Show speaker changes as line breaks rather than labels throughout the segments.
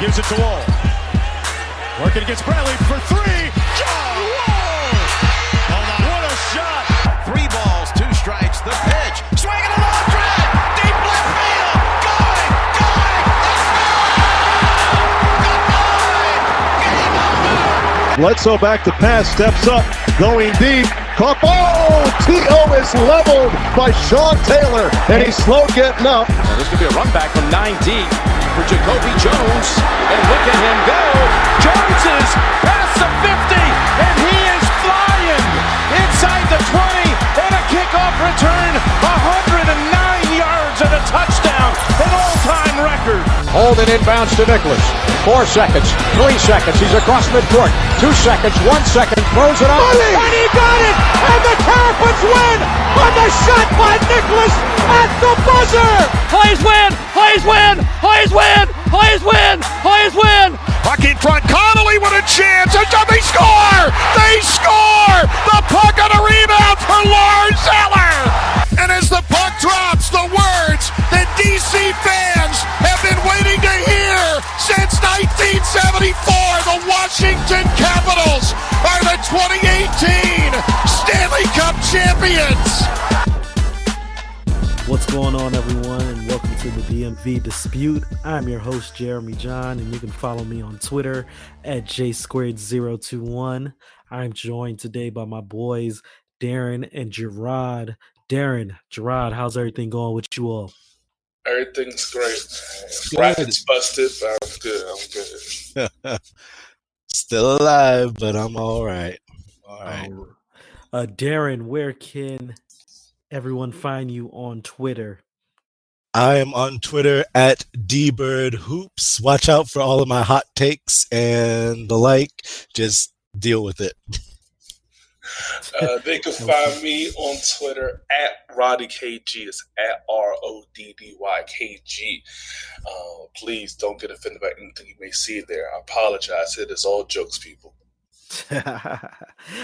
gives it to Wall. Working against Bradley for three. John Wall! What a shot!
Three balls, two strikes, the pitch. Swinging a long drive. Deep left field. Going, going. Goodbye. Game over.
Bledsoe back to pass, steps up, going deep. Caught. Oh, T.O. is leveled by Sean Taylor, and he's slow getting up.
Now, this could be a run back from nine deep for Jacoby Jones. And look at him go. Jones is past the 50, and he is flying inside the 20. And a kickoff return, 109 yards and a touchdown, an all-time record.
Holden inbounds to Nicholas. Four seconds, three seconds. He's across midcourt. Two seconds, one second. Throws it up. And he got it! And the Terrapins win on the shot by Nicholas at the buzzer!
Plays win! Plays win! Plays win! Plays win! Plays win!
Puck in front. Connolly with a chance. And they score! They score! The puck on a rebound for Lars Eller! And as the puck drops, the words that DC fans have been waiting to hear since 1974, the Washington Capitals are the 2018 Stanley Cup champions!
What's going on, everyone, and welcome to the DMV Dispute. I'm your host, Jeremy John, and you can follow me on Twitter at jsquared021. I'm joined today by my boys, Darren and Gerard. Darren, Gerard, how's everything going with you all?
Everything's great. Rapids busted, but I'm good. I'm good.
Still alive, but I'm all right. All right.
Uh, Darren, where can everyone find you on Twitter?
I am on Twitter at dbirdhoops. Watch out for all of my hot takes and the like. Just deal with it.
Uh, they can find me on Twitter at Roddy KG. It's at R O D D Y K G. Uh, please don't get offended by anything you may see there. I apologize. It is all jokes, people.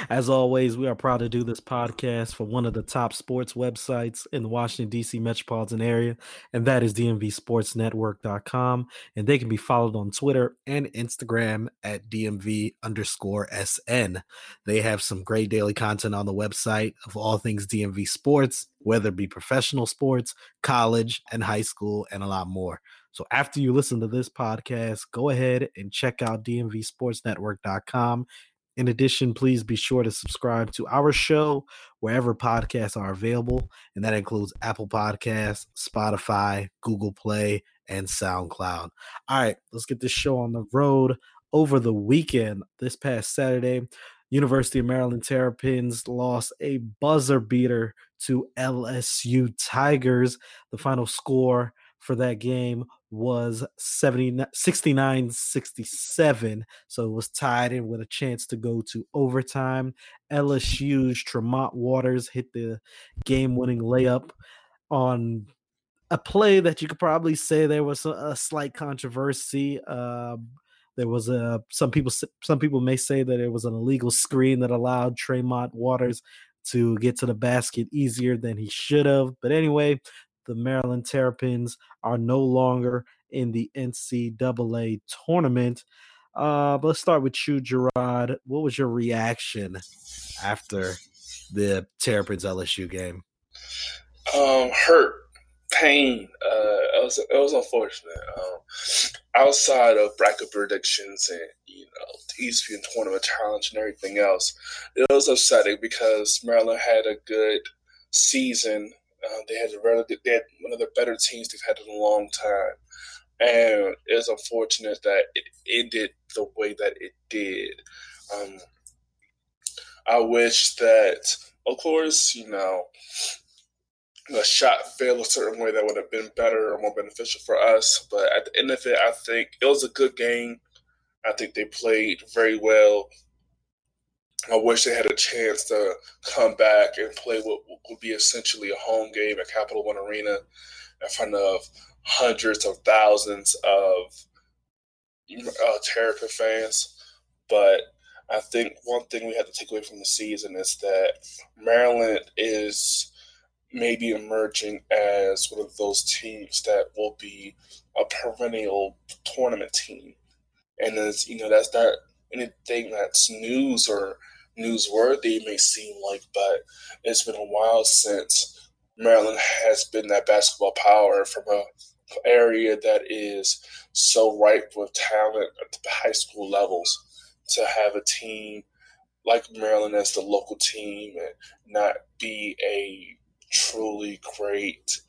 As always, we are proud to do this podcast for one of the top sports websites in the Washington, D.C. metropolitan area, and that is DMVSportsNetwork.com. And they can be followed on Twitter and Instagram at DMV underscore SN. They have some great daily content on the website of all things DMV sports, whether it be professional sports, college, and high school, and a lot more. So after you listen to this podcast, go ahead and check out DMVSportsNetwork.com. In addition, please be sure to subscribe to our show wherever podcasts are available, and that includes Apple Podcasts, Spotify, Google Play, and SoundCloud. All right, let's get this show on the road. Over the weekend, this past Saturday, University of Maryland Terrapins lost a buzzer beater to LSU Tigers. The final score for that game was 70, 69 67. So it was tied in with a chance to go to overtime. LSU's Tremont Waters hit the game winning layup on a play that you could probably say there was a, a slight controversy. Uh, there was a some people some people may say that it was an illegal screen that allowed Tremont Waters to get to the basket easier than he should have. But anyway, the Maryland Terrapins are no longer in the NCAA tournament. Uh, but let's start with you, Gerard. What was your reaction after the Terrapins LSU game?
Um, hurt, pain. Uh, it was it was unfortunate. Um, outside of bracket predictions and you know the ESPN tournament challenge and everything else, it was upsetting because Maryland had a good season uh, they had a relative, they had one of the better teams they've had in a long time, and it's unfortunate that it ended the way that it did. Um, I wish that, of course, you know, the shot failed a certain way that would have been better or more beneficial for us. But at the end of it, I think it was a good game. I think they played very well. I wish they had a chance to come back and play what would be essentially a home game at Capital One Arena in front of hundreds of thousands of uh, Terrapin fans. But I think one thing we have to take away from the season is that Maryland is maybe emerging as one of those teams that will be a perennial tournament team. and it's you know that's not anything that's news or newsworthy may seem like, but it's been a while since Maryland has been that basketball power from a area that is so ripe with talent at the high school levels to have a team like Maryland as the local team and not be a truly great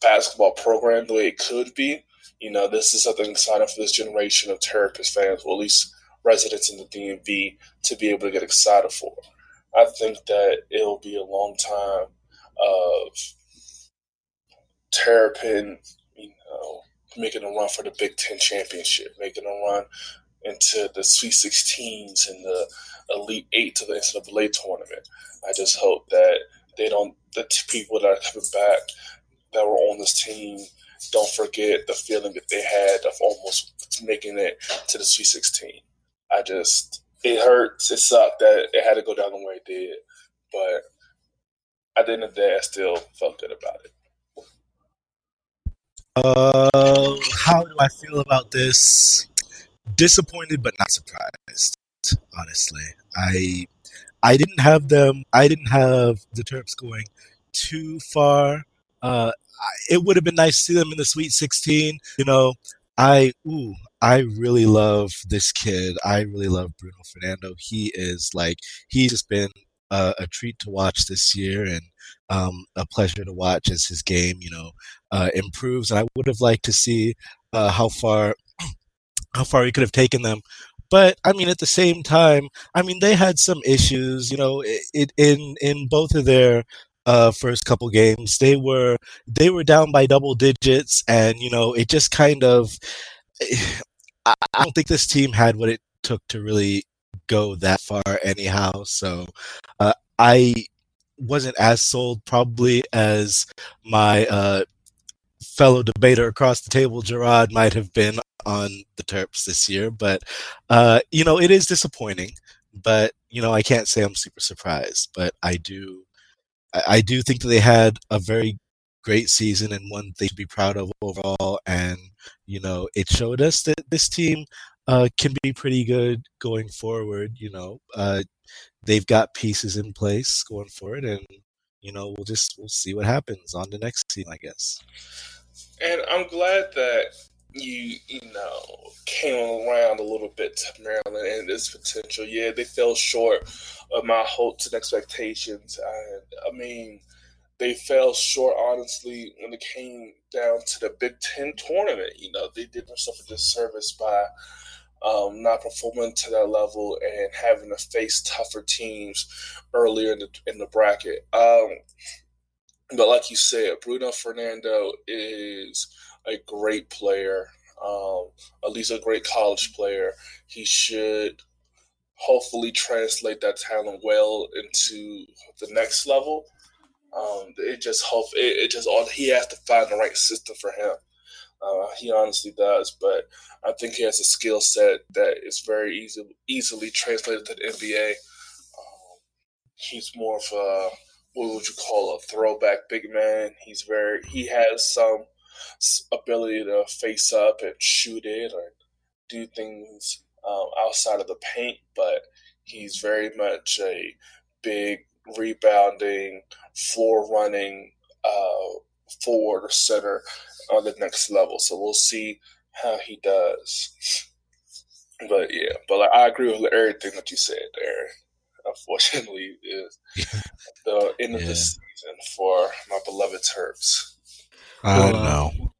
basketball program the way it could be. You know, this is something exciting for this generation of Terrapins fans, or at least residents in the DMV, to be able to get excited for. I think that it'll be a long time of Terrapin, you know, making a run for the Big Ten championship, making a run into the Sweet 16s and the Elite Eight to the NCAA tournament. I just hope that they don't, the people that are coming back that were on this team, don't forget the feeling that they had of almost making it to the Sweet 16. I just, it hurts. It sucked that it had to go down the way it did. But at the end of the day, I still felt good about it.
Uh, how do I feel about this? Disappointed, but not surprised. Honestly, I I didn't have them. I didn't have the Terps going too far. Uh, it would have been nice to see them in the Sweet 16. You know, I ooh, I really love this kid. I really love Bruno Fernando. He is like he's just been a, a treat to watch this year and um, a pleasure to watch as his game, you know, uh, improves. And I would have liked to see uh, how far how far he could have taken them. But I mean, at the same time, I mean, they had some issues, you know, in in both of their uh, first couple games. They were they were down by double digits, and you know, it just kind of. I, don't think this team had what it took to really go that far, anyhow. So, uh, I wasn't as sold probably as my uh, fellow debater across the table, Gerard, might have been on the Terps this year. But uh, you know, it is disappointing. But you know, I can't say I'm super surprised. But I do, I, I do think that they had a very great season and one they should be proud of overall. And you know, it showed us that this team uh, can be pretty good going forward. You know, uh, they've got pieces in place going forward, and you know, we'll just we'll see what happens on the next season, I guess.
And I'm glad that you you know came around a little bit to Maryland and its potential. Yeah, they fell short of my hopes and expectations. I, I mean, they fell short honestly when it came down to the Big Ten tournament. You know, they did themselves a disservice by um, not performing to that level and having to face tougher teams earlier in the in the bracket. Um, but like you said, Bruno Fernando is a great player, um, at least a great college player. He should hopefully translate that talent well into the next level. Um, it just hope it, it, just all he has to find the right system for him. Uh, he honestly does, but I think he has a skill set that is very easy, easily translated to the NBA. Um, he's more of a what would you call a throwback big man. He's very he has some ability to face up and shoot it or do things um, outside of the paint, but he's very much a big rebounding, floor running uh, forward or center on the next level. So we'll see how he does. But yeah, but like, I agree with everything that you said there. Unfortunately, is the end of yeah. the season for my beloved Terps.
I well, know.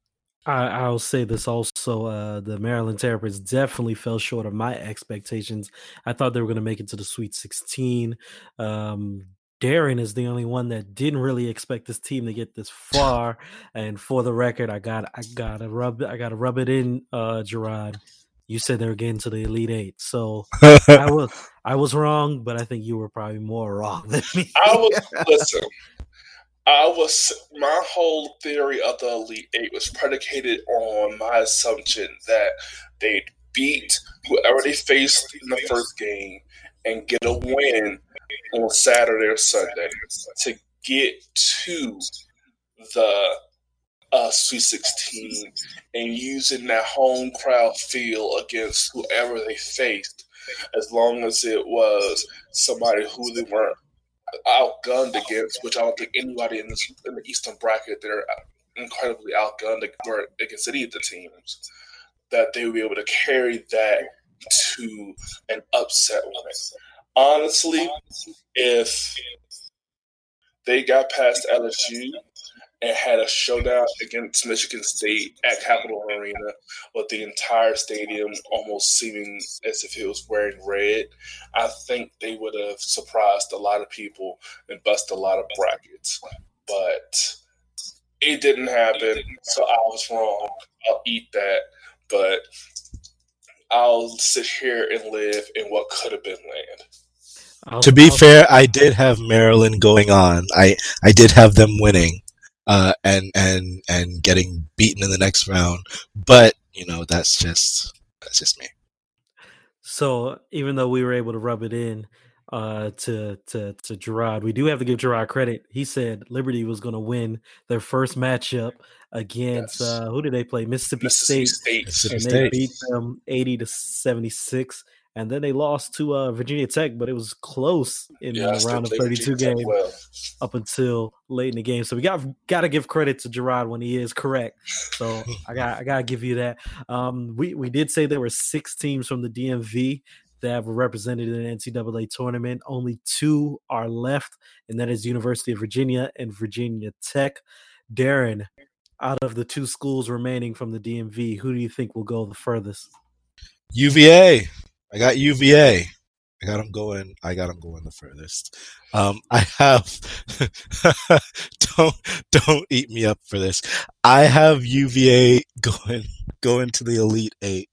I, will say this also: uh, the Maryland Terrapins definitely fell short of my expectations. I thought they were going to make it to the Sweet 16. Um, Darren is the only one that didn't really expect this team to get this far. And for the record, I got I gotta rub I gotta rub it in, uh, Gerard. You said they were getting to the Elite Eight, so I was I was wrong, but I think you were probably more wrong than me.
I was listen. I was my whole theory of the Elite Eight was predicated on my assumption that they'd beat whoever they faced in the first game and get a win on Saturday or Sunday to get to the uh, Sweet 16 and using that home crowd feel against whoever they faced, as long as it was somebody who they weren't outgunned against, which I don't think anybody in, this, in the Eastern bracket they're incredibly outgunned against any of the teams, that they would be able to carry that to an upset. Honestly, if they got past LSU and had a showdown against Michigan State at Capital Arena with the entire stadium almost seeming as if it was wearing red, I think they would have surprised a lot of people and bust a lot of brackets. But it didn't happen, so I was wrong. I'll eat that, but I'll sit here and live in what could have been land.
I'll, to be I'll, fair, I did have Maryland going on. I I did have them winning, uh, and and and getting beaten in the next round. But you know, that's just that's just me.
So even though we were able to rub it in uh, to to to Gerard, we do have to give Gerard credit. He said Liberty was going to win their first matchup against yes. uh, who did they play? Mississippi, Mississippi State, State. Mississippi and State. they beat them eighty to seventy six and then they lost to uh, Virginia Tech, but it was close in yeah, the round of 32 game well. up until late in the game. So we got got to give credit to Gerard when he is correct. So I got I got to give you that. Um, we we did say there were six teams from the DMV that were represented in the NCAA tournament. Only two are left, and that is University of Virginia and Virginia Tech. Darren, out of the two schools remaining from the DMV, who do you think will go the furthest?
UVA. I got UVA. I got them going. I got them going the furthest. Um, I have. don't don't eat me up for this. I have UVA going going to the Elite Eight.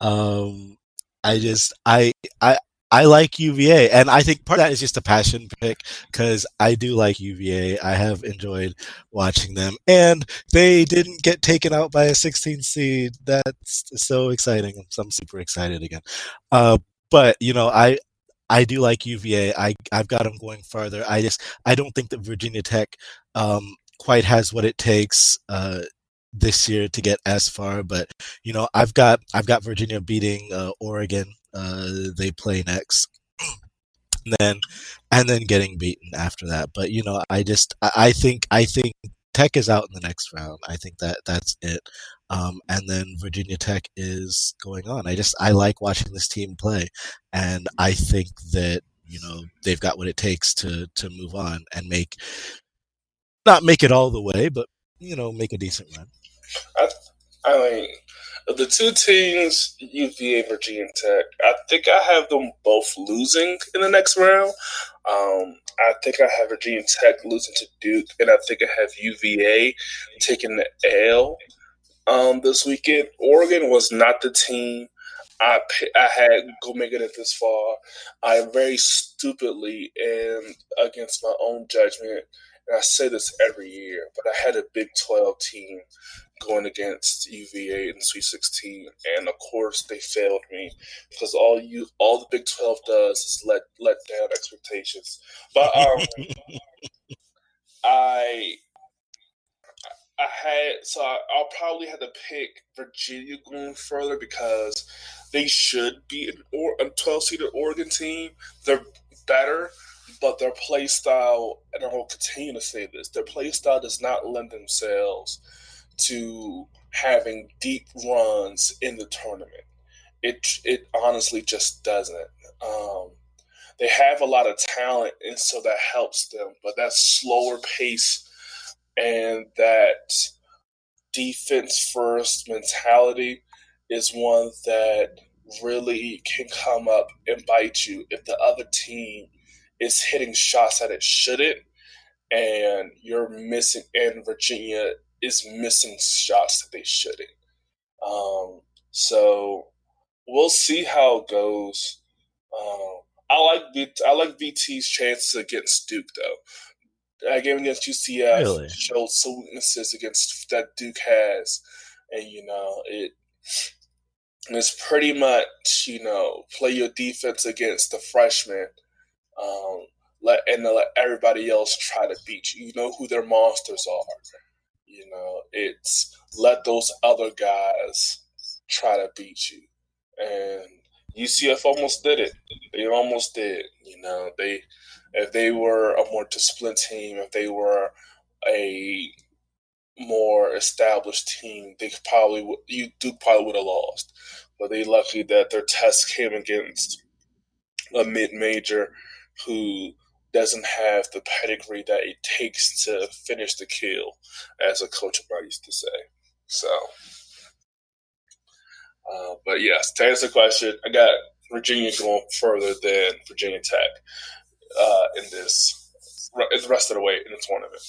Um, I just I I I like UVA, and I think part of that is just a passion pick because I do like UVA. I have enjoyed watching them, and they didn't get taken out by a 16 seed. That's so exciting. I'm super excited again. Uh, but you know, I I do like UVA. I I've got them going farther. I just I don't think that Virginia Tech um, quite has what it takes. Uh, this year to get as far but you know i've got i've got virginia beating uh, oregon they play next. and then and then getting beaten after that. But you know, I just I think I think Tech is out in the next round. I think that that's it. Um, and then Virginia Tech is going on. I just I like watching this team play, and I think that you know they've got what it takes to to move on and make not make it all the way, but you know make a decent run.
I I mean the two teams, UVA, Virginia Tech, I think I have them both losing in the next round. Um, I think I have Virginia Tech losing to Duke, and I think I have UVA taking the L um, this weekend. Oregon was not the team I I had go making it this far. I very stupidly and against my own judgment, and I say this every year, but I had a Big Twelve team going against UVA in Sweet 16, and of course they failed me because all you all the Big 12 does is let let down expectations. But um, I I had so I, will probably have to pick Virginia going further because they should be an or a 12 seeded Oregon team. They're better. But their play style, and I will continue to say this, their play style does not lend themselves to having deep runs in the tournament. It it honestly just doesn't. Um, they have a lot of talent, and so that helps them. But that slower pace and that defense first mentality is one that really can come up and bite you if the other team is hitting shots that it shouldn't and you're missing and Virginia is missing shots that they shouldn't. Um, so we'll see how it goes. Um, I like I like VT's chances against Duke though. That game against UCF really? showed some weaknesses against that Duke has, and you know it. It's pretty much you know play your defense against the freshman, um, let and let everybody else try to beat you. You know who their monsters are You know, it's let those other guys try to beat you. And UCF almost did it. They almost did. You know, they if they were a more disciplined team, if they were a more established team, they probably would, you Duke probably would have lost. But they lucky that their test came against a mid major who doesn't have the pedigree that it takes to finish the kill, as a coach might used to say. So, uh, but yes, to answer the question, I got Virginia going further than Virginia Tech uh, in this the rest of the way in the tournament.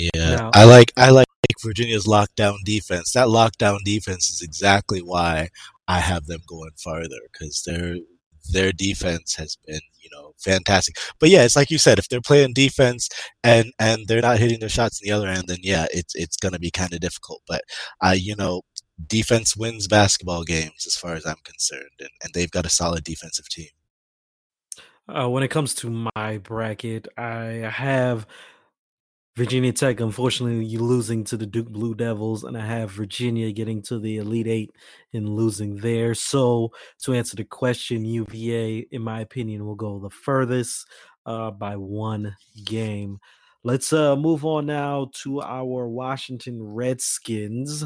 Yeah, now, I like I like Virginia's lockdown defense. That lockdown defense is exactly why I have them going farther because their their defense has been you know fantastic. But yeah, it's like you said, if they're playing defense and and they're not hitting their shots in the other end, then yeah, it's it's gonna be kind of difficult. But uh, you know defense wins basketball games as far as I'm concerned, and, and they've got a solid defensive team.
Uh, when it comes to my bracket, I have Virginia Tech, unfortunately, losing to the Duke Blue Devils, and I have Virginia getting to the Elite Eight and losing there. So, to answer the question, UVA, in my opinion, will go the furthest uh, by one game. Let's uh, move on now to our Washington Redskins.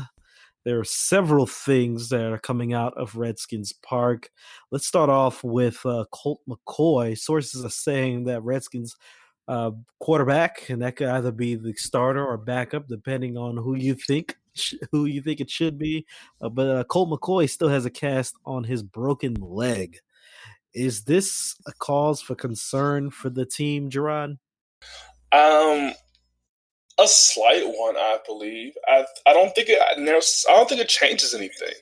There are several things that are coming out of Redskins Park. Let's start off with uh, Colt McCoy. Sources are saying that Redskins uh, quarterback, and that could either be the starter or backup, depending on who you think who you think it should be. Uh, but uh, Colt McCoy still has a cast on his broken leg. Is this a cause for concern for the team, Jerron?
Um, a slight one, I believe. I I don't think it. I don't think it changes anything.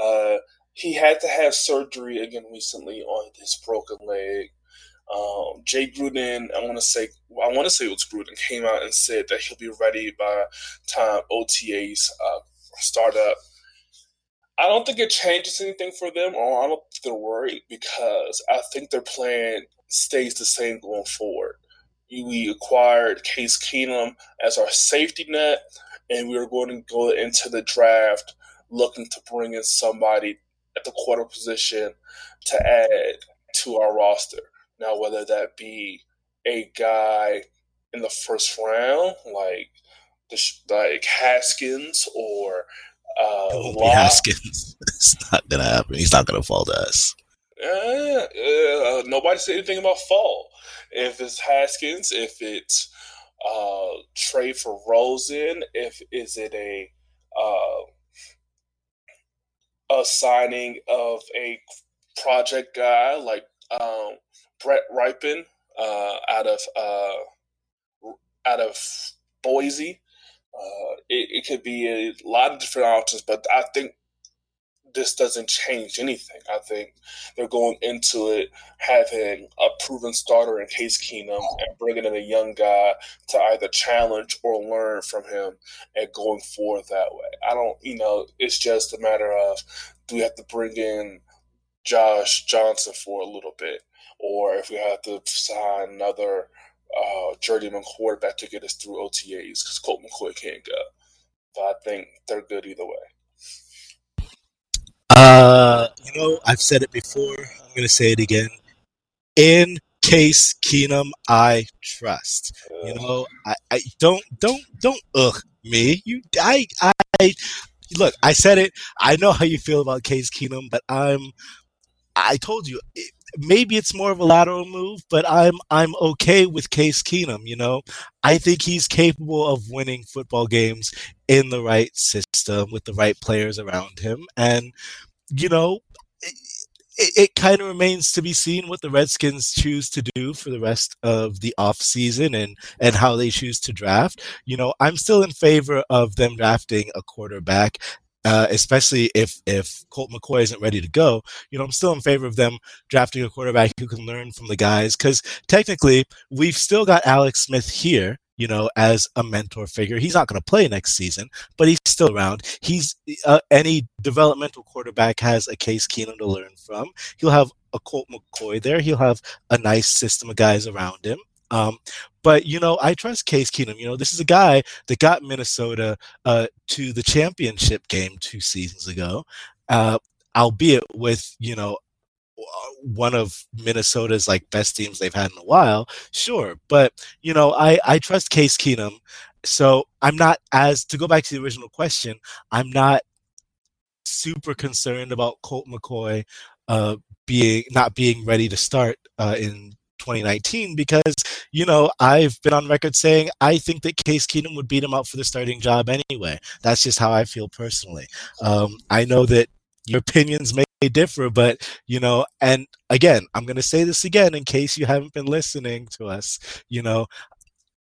Uh, he had to have surgery again recently on his broken leg. Um, Jay Gruden, I want to say, I want to say it was Gruden, came out and said that he'll be ready by time OTAs uh, start up. I don't think it changes anything for them, or I don't think they're worried because I think their plan stays the same going forward. We acquired Case Keenum as our safety net, and we are going to go into the draft looking to bring in somebody at the quarter position to add to our roster. Now, whether that be a guy in the first round, like the, like Haskins or uh,
it won't be Haskins. it's not gonna happen. He's not gonna fall to us.
Uh, uh, nobody said anything about fall. If it's Haskins, if it's uh, trade for Rosen, if is it a uh, a signing of a project guy like um, Brett Rypien uh, out of uh, out of Boise. Uh, it, it, could be a lot of different options, but I think this doesn't change anything. I think they're going into it having a proven starter in Case Keenum and bringing in a young guy to either challenge or learn from him and going forward that way. I don't, you know, it's just a matter of do we have to bring in Josh Johnson for a little bit? Or if we have to sign another uh, journeyman quarterback to get us through OTAs because Colt McCoy can't go. But I think they're good either way.
Uh, you know, I've said it before. I'm going to say it again. In Case Keenum, I trust. You know, I, I don't, don't, don't ugh me. You, I, I look. I said it. I know how you feel about Case Keenum, but I'm. I told you. It, maybe it's more of a lateral move, but I'm I'm okay with Case Keenum. You know, I think he's capable of winning football games in the right system with the right players around him, and you know. It, it kind of remains to be seen what the Redskins choose to do for the rest of the offseason and, and how they choose to draft. You know, I'm still in favor of them drafting a quarterback uh, especially if if Colt McCoy isn't ready to go. You know, I'm still in favor of them drafting a quarterback who can learn from the guys because technically we've still got Alex Smith here. You know, as a mentor figure, he's not going to play next season, but he's still around. He's uh, any developmental quarterback has a Case Keenum to learn from. He'll have a Colt McCoy there. He'll have a nice system of guys around him Um, but you know, I trust Case Keenum. You know, this is a guy that got Minnesota uh, to the championship game two seasons ago, uh, albeit with you know one of Minnesota's like best teams they've had in a while. Sure, but you know, I I trust Case Keenum. So I'm not as to go back to the original question. I'm not super concerned about Colt McCoy uh, being not being ready to start uh, in 2019 because you know I've been on record saying I think that Case Keenum would beat him up for the starting job anyway. That's just how I feel personally. Um, I know that your opinions may differ, but you know, and again, I'm going to say this again in case you haven't been listening to us. You know,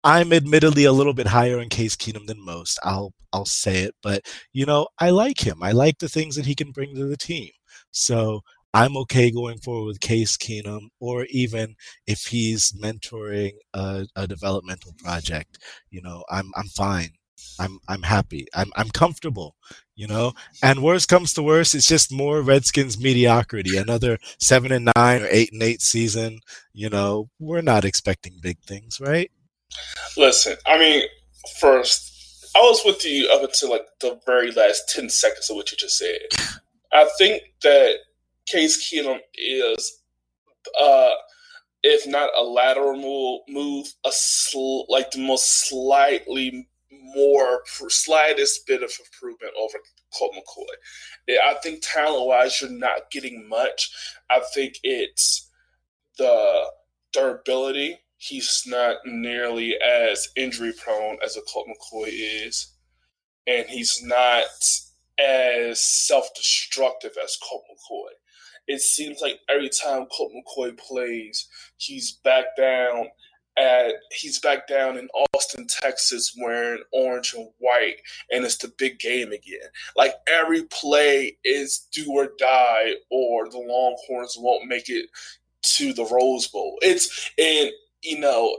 I'm admittedly a little bit higher in Case Keenum than most. I'll I'll say it, but you know, I like him. I like the things that he can bring to the team. So I'm okay going forward with Case Keenum, or even if he's mentoring a, a developmental project, you know, I'm I'm fine. I'm I'm happy. I'm I'm comfortable, you know. And worst comes to worst, it's just more Redskins mediocrity. Another seven and nine or eight and eight season. You know, we're not expecting big things, right?
Listen, I mean, first, I was with you up until like the very last ten seconds of what you just said. I think that Case Keenum is, uh, if not a lateral move, a sl- like the most slightly more slightest bit of improvement over Colt McCoy. I think talent wise, you're not getting much. I think it's the durability. He's not nearly as injury prone as a Colt McCoy is, and he's not as self destructive as Colt McCoy. It seems like every time Colt McCoy plays, he's back down at he's back down in Austin, Texas, wearing orange and white, and it's the big game again. Like every play is do or die, or the Longhorns won't make it to the Rose Bowl. It's and you know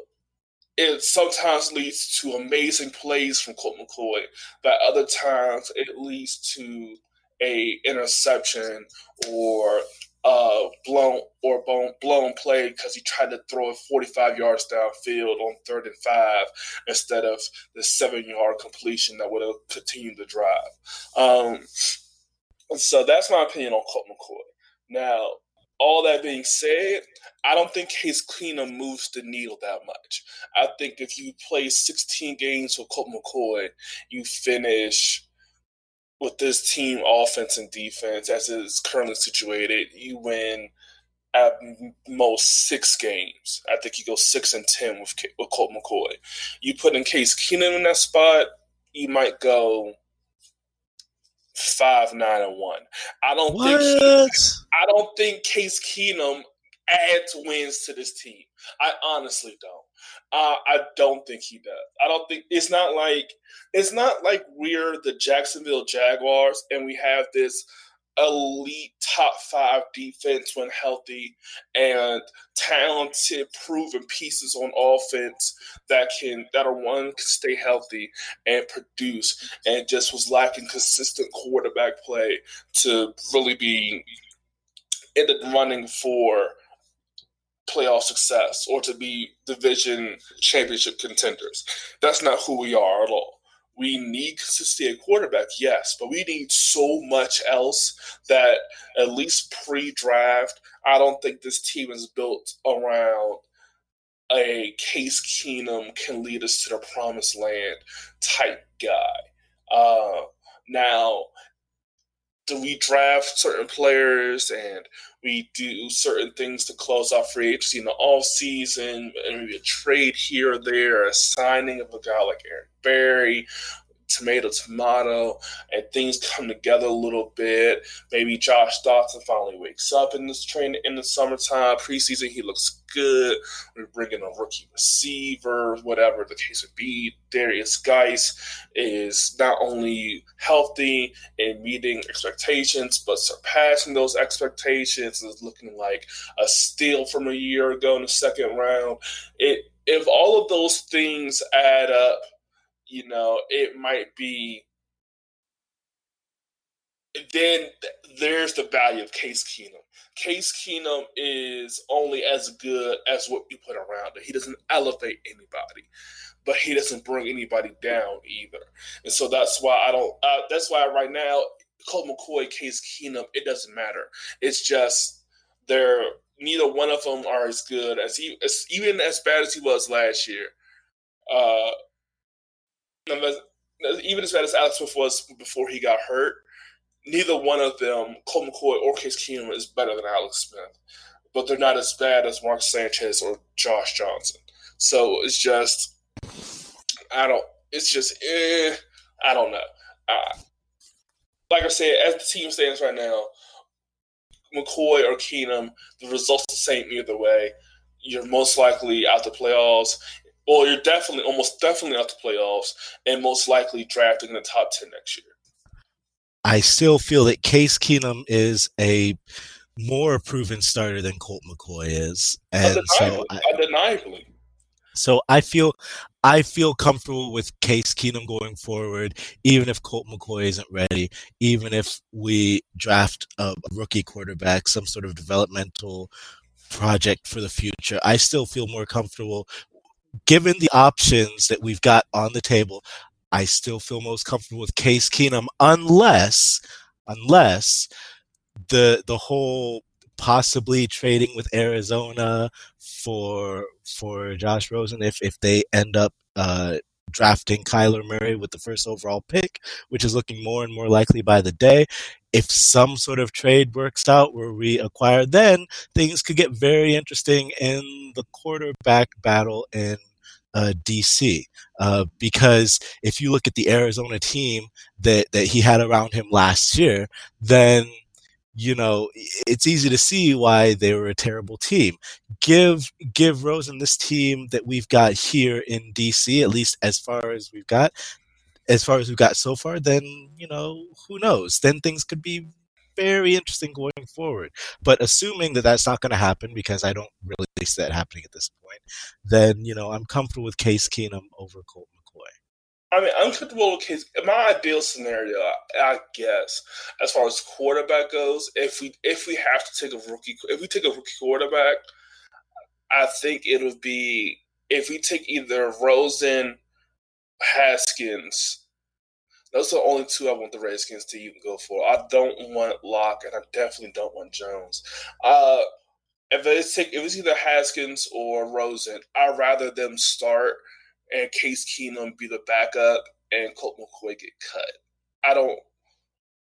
it sometimes leads to amazing plays from Colt McCoy, but other times it leads to a interception or blown or blown, blown play because he tried to throw it 45 yards downfield on third and five instead of the seven yard completion that would have continued the drive. Um, so that's my opinion on Colt McCoy. Now, all that being said, I don't think Case Keenum moves the needle that much. I think if you play 16 games with Colt McCoy, you finish with this team offense and defense as it is currently situated, you win at most six games. I think you go six and ten with with Colt McCoy. You put in Case Keenum in that spot, you might go five nine and one. I don't what? think I don't think Case Keenum adds wins to this team. I honestly don't. Uh, I don't think he does. I don't think it's not like it's not like we're the Jacksonville Jaguars and we have this elite top five defense when healthy and talented proven pieces on offense that can that are one can stay healthy and produce and just was lacking consistent quarterback play to really be in the running for playoff success or to be division championship contenders. That's not who we are at all. We need consistency at quarterback, yes, but we need so much else that at least pre-draft, I don't think this team is built around a Case Keenum can lead us to the promised land type guy. Uh, now, do we draft certain players and we do certain things to close off free agency in the off season, and maybe a trade here or there, a signing of a guy like Aaron Berry, tomato tomato and things come together a little bit. Maybe Josh Doctson finally wakes up in this training in the summertime. Preseason he looks good. We're bringing a rookie receiver whatever the case would be. Derrius Guice is not only healthy and meeting expectations but surpassing those expectations. Is looking like a steal from a year ago in the second round. It if all of those things add up you know, it might be. Then there's the value of Case Keenum. Case Keenum is only as good as what you put around it. He doesn't elevate anybody, but he doesn't bring anybody down either. And so that's why I don't. Uh, that's why right now, Colt McCoy, Case Keenum, it doesn't matter. It's just they're neither one of them are as good as he, as, even as bad as he was last year. Uh, even as bad as Alex Smith was before he got hurt, neither one of them, Colt McCoy or Case Keenum, is better than Alex Smith. But they're not as bad as Mark Sanchez or Josh Johnson. So it's just, I don't, it's just, eh, I don't know. Uh, like I said, as the team stands right now, McCoy or Keenum, the result's the same either way. You're most likely out the playoffs. Well, you're definitely, almost definitely out the playoffs, and most likely drafting in the top ten next year.
I still feel that Case Keenum is a more proven starter than Colt McCoy is, and
undeniably, so I, undeniably.
So I feel I feel comfortable with Case Keenum going forward, even if Colt McCoy isn't ready, even if we draft a, a rookie quarterback, some sort of developmental project for the future. I still feel more comfortable given the options that we've got on the table. I still feel most comfortable with Case Keenum unless unless the the whole possibly trading with Arizona for for Josh Rosen if if they end up uh, drafting Kyler Murray with the first overall pick, which is looking more and more likely by the day. If some sort of trade works out where we acquire, then things could get very interesting in the quarterback battle in uh, DC. Uh, because if you look at the Arizona team that, that he had around him last year, then you know it's easy to see why they were a terrible team. Give give Rosen this team that we've got here in DC, at least as far as we've got, as far as we've got so far. Then you know who knows? Then things could be very interesting going forward. But assuming that that's not going to happen, because I don't really see that happening at this point, then you know I'm comfortable with Case Keenum over Colt.
I mean, I'm comfortable with Case. My ideal scenario, I guess, as far as quarterback goes, if we if we have to take a rookie, if we take a rookie quarterback, I think it would be if we take either Rosen, Haskins, those are the only two I want the Redskins to even go for. I don't want Lock, and I definitely don't want Jones. Uh, if it's take, if it's either Haskins or Rosen, I'd rather them start and Case Keenum be the backup and Colt McCoy get cut. I don't.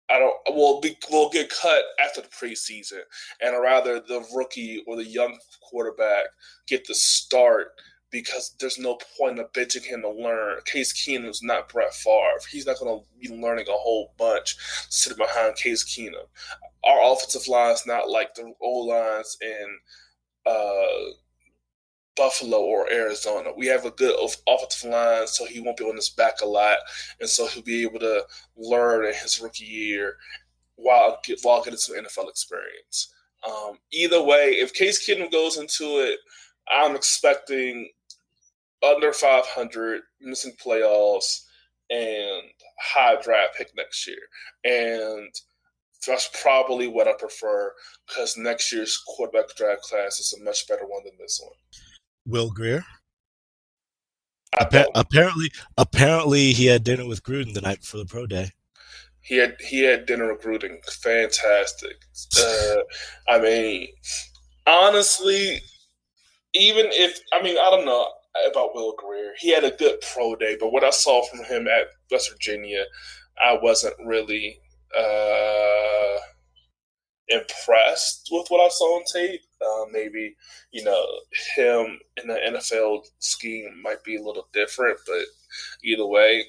I don't. Well, be, will get cut after the preseason, and rather the rookie or the young quarterback get the start because there's no point in benching him to learn. Case Keenum's not Brett Favre. He's not going to be learning a whole bunch sitting behind Case Keenum. Our offensive line is not like the old lines and. uh, Buffalo or Arizona. We have a good offensive line, so he won't be on his back a lot, and so he'll be able to learn in his rookie year while while getting some NFL experience. Um, either way, if Case Keenum goes into it, I'm expecting under 500, missing playoffs, and high draft pick next year. And that's probably what I prefer because next year's quarterback draft class is a much better one than this one.
Will Grier. Appa- apparently, apparently, he had dinner with Gruden the night before the pro day.
He had he had dinner with Gruden. Fantastic. Uh, I mean, honestly, even if I mean I don't know about Will Grier, He had a good pro day, but what I saw from him at West Virginia, I wasn't really uh, impressed with what I saw on tape. Uh, maybe you know him in the NFL scheme might be a little different, but either way,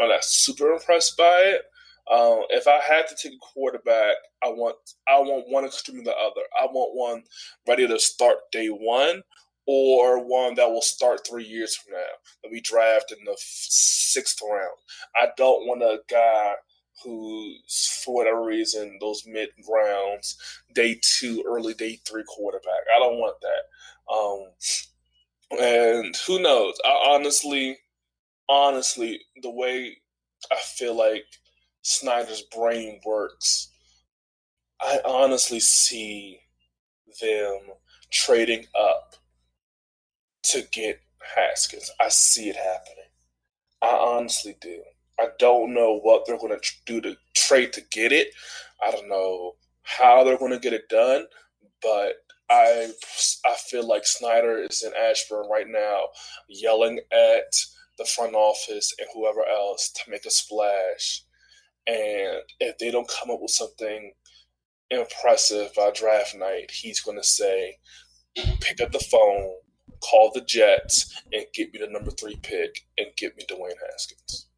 I'm not super impressed by it. Um, if I had to take a quarterback, I want I want one extreme or the other. I want one ready to start day one, or one that will start three years from now that we draft in the sixth round. I don't want a guy who's for whatever reason those mid rounds, day two, early day three quarterback. I don't want that. Um, and who knows? I honestly, honestly, the way I feel like Snyder's brain works, I honestly see them trading up to get Haskins. I see it happening. I honestly do. I don't know what they're going to do to trade to get it. I don't know how they're going to get it done, but I I feel like Snyder is in Ashburn right now, yelling at the front office and whoever else to make a splash. And if they don't come up with something impressive by draft night, he's going to say, pick up the phone, call the Jets, and get me the number three pick and get me Dwayne Haskins.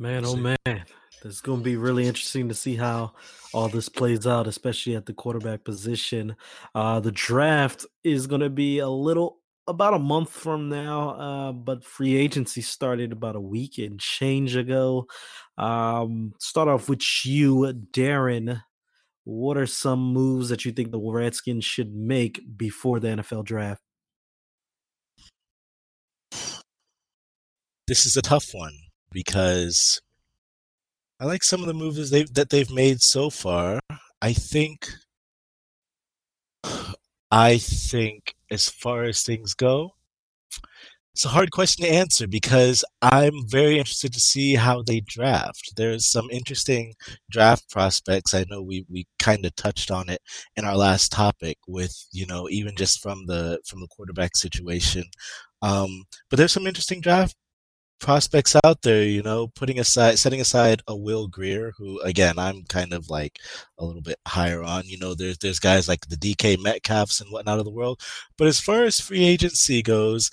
Man, oh man. It's going to be really interesting to see how all this plays out, especially at the quarterback position. Uh, the draft is going to be a little about a month from now, uh, but free agency started about a week and change ago. Um, start off with you, Darren. What are some moves that you think the Redskins should make before the NFL draft?
This is a tough one because I like some of the moves they that they've made so far. I think I think as far as things go, it's a hard question to answer because I'm very interested to see how they draft. There's some interesting draft prospects. I know we, we kind of touched on it in our last topic with, you know, even just from the from the quarterback situation. Um, but there's some interesting draft prospects out there, you know, putting aside, setting aside a Will Grier, who again I'm kind of like a little bit higher on. You know, there's there's guys like the DK Metcalfs and whatnot of the world, but as far as free agency goes,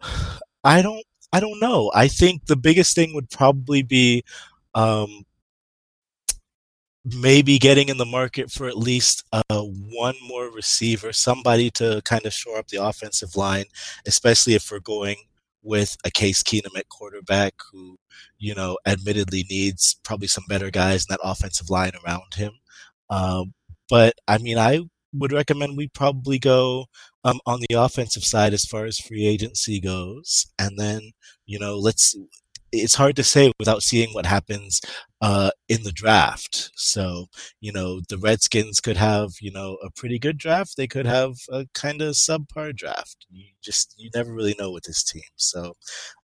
I don't I don't know. I think the biggest thing would probably be um, maybe getting in the market for at least uh, one more receiver, somebody to kind of shore up the offensive line, especially if we're going with a Case Keenum at quarterback who, you know, admittedly needs probably some better guys in that offensive line around him. Um, but I mean, I would recommend we probably go um, on the offensive side as far as free agency goes, and then you know, let's. It's hard to say without seeing what happens uh, in the draft. So, you know, the Redskins could have, you know, a pretty good draft. They could have a kind of subpar draft. You just, you never really know with this team. So,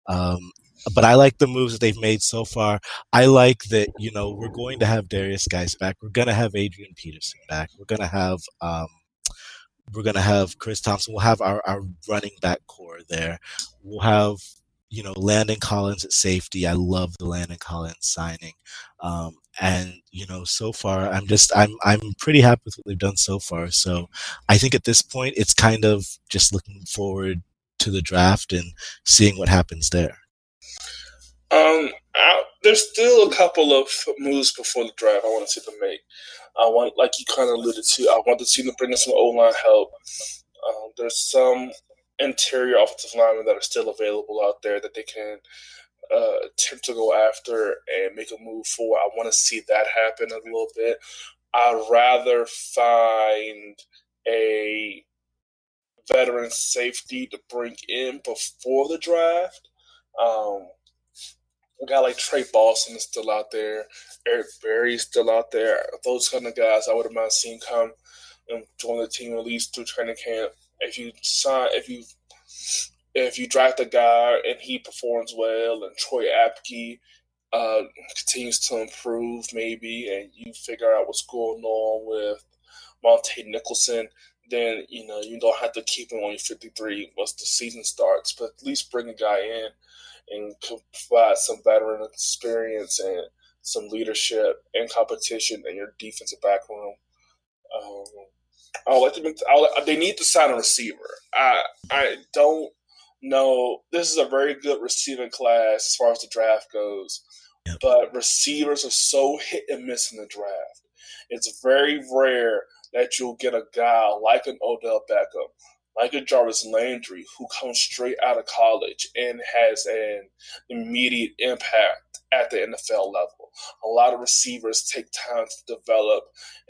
um, but I like the moves that they've made so far. I like that, you know, we're going to have Derrius Guice back. We're going to have Adrian Peterson back. We're going to have, um, we're going to have Chris Thompson. We'll have our, our running back core there. We'll have you know, Landon Collins at safety. I love the Landon Collins signing. Um, and you know, so far, I'm just I'm I'm pretty happy with what they've done so far. So, I think at this point, it's kind of just looking forward to the draft and seeing what happens there.
Um, I, there's still a couple of moves before the draft I want to see them make. I want, like you kind of alluded to, I want to see them bring in some O line help. Um, there's some interior offensive linemen that are still available out there that they can uh, attempt to go after and make a move for. I want to see that happen a little bit. I'd rather find a veteran safety to bring in before the draft. Um, a guy like Tre Boston is still out there. Eric Berry is still out there. Those kind of guys I would have mind seeing come and join the team at least through training camp if you sign if you if you draft a guy and he performs well and Troy Apke uh, continues to improve maybe and you figure out what's going on with Montae Nicholson, then you know you don't have to keep him on your 53 once the season starts, but at least bring a guy in and provide some veteran experience and some leadership and competition in your defensive back room. Um, I like them. they need to sign a receiver. I I don't know. This is a very good receiving class as far as the draft goes, yep. but receivers are so hit and miss in the draft. It's very rare that you'll get a guy like an Odell Beckham, like a Jarvis Landry, who comes straight out of college and has an immediate impact at the NFL level. A lot of receivers take time to develop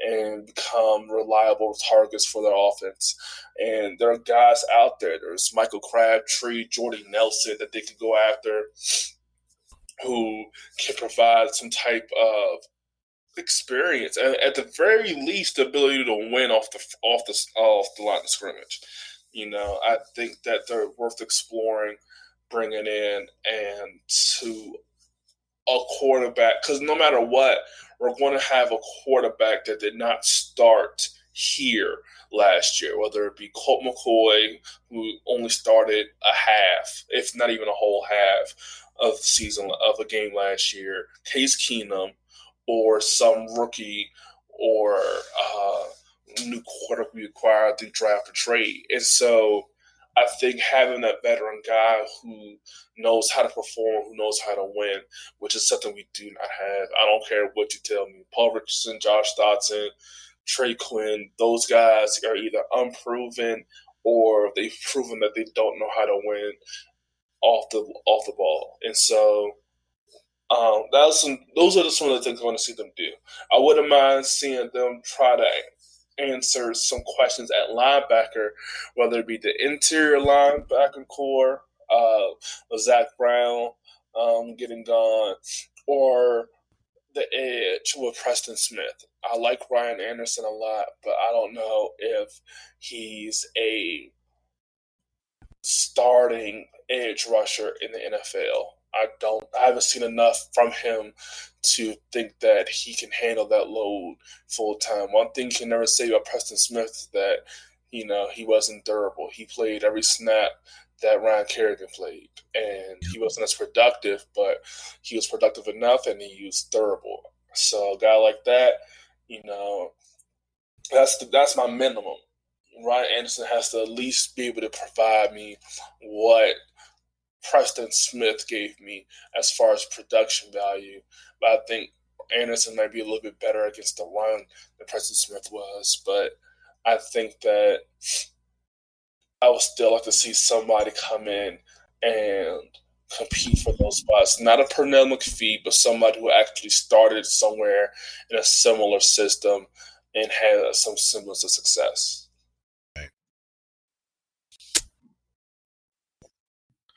and become reliable targets for their offense. And there are guys out there. There's Michael Crabtree, Jordy Nelson that they can go after who can provide some type of experience and at the very least the ability to win off the off the off the line of scrimmage. You know, I think that they're worth exploring, bringing in, and to a quarterback because no matter what, we're going to have a quarterback that did not start here last year, whether it be Colt McCoy, who only started a half, if not even a whole half of the season of a game last year, Case Keenum, or some rookie or uh, new quarterback we acquired through draft or trade. And so I think having that veteran guy who knows how to perform, who knows how to win, which is something we do not have. I don't care what you tell me. Paul Richardson, Josh Doctson, Trey Quinn, those guys are either unproven or they've proven that they don't know how to win off the off the ball. And so um, some. Those are some of the things I want to see them do. I wouldn't mind seeing them try to answer some questions at linebacker, whether it be the interior linebacker core, uh, Zach Brown um, getting gone, or the edge with Preston Smith. I like Ryan Anderson a lot, but I don't know if he's a starting edge rusher in the NFL. I don't I haven't seen enough from him to think that he can handle that load full time. One thing you can never say about Preston Smith is that, you know, he wasn't durable. He played every snap that Ryan Kerrigan played. And he wasn't as productive, but he was productive enough and he was durable. So a guy like that, you know, that's the, that's my minimum. Ryan Anderson has to at least be able to provide me what Preston Smith gave me as far as production value. But I think Anderson might be a little bit better against the run than Preston Smith was. But I think that I would still like to see somebody come in and compete for those spots. Not a Pernell McPhee, but somebody who actually started somewhere in a similar system and had some semblance of success.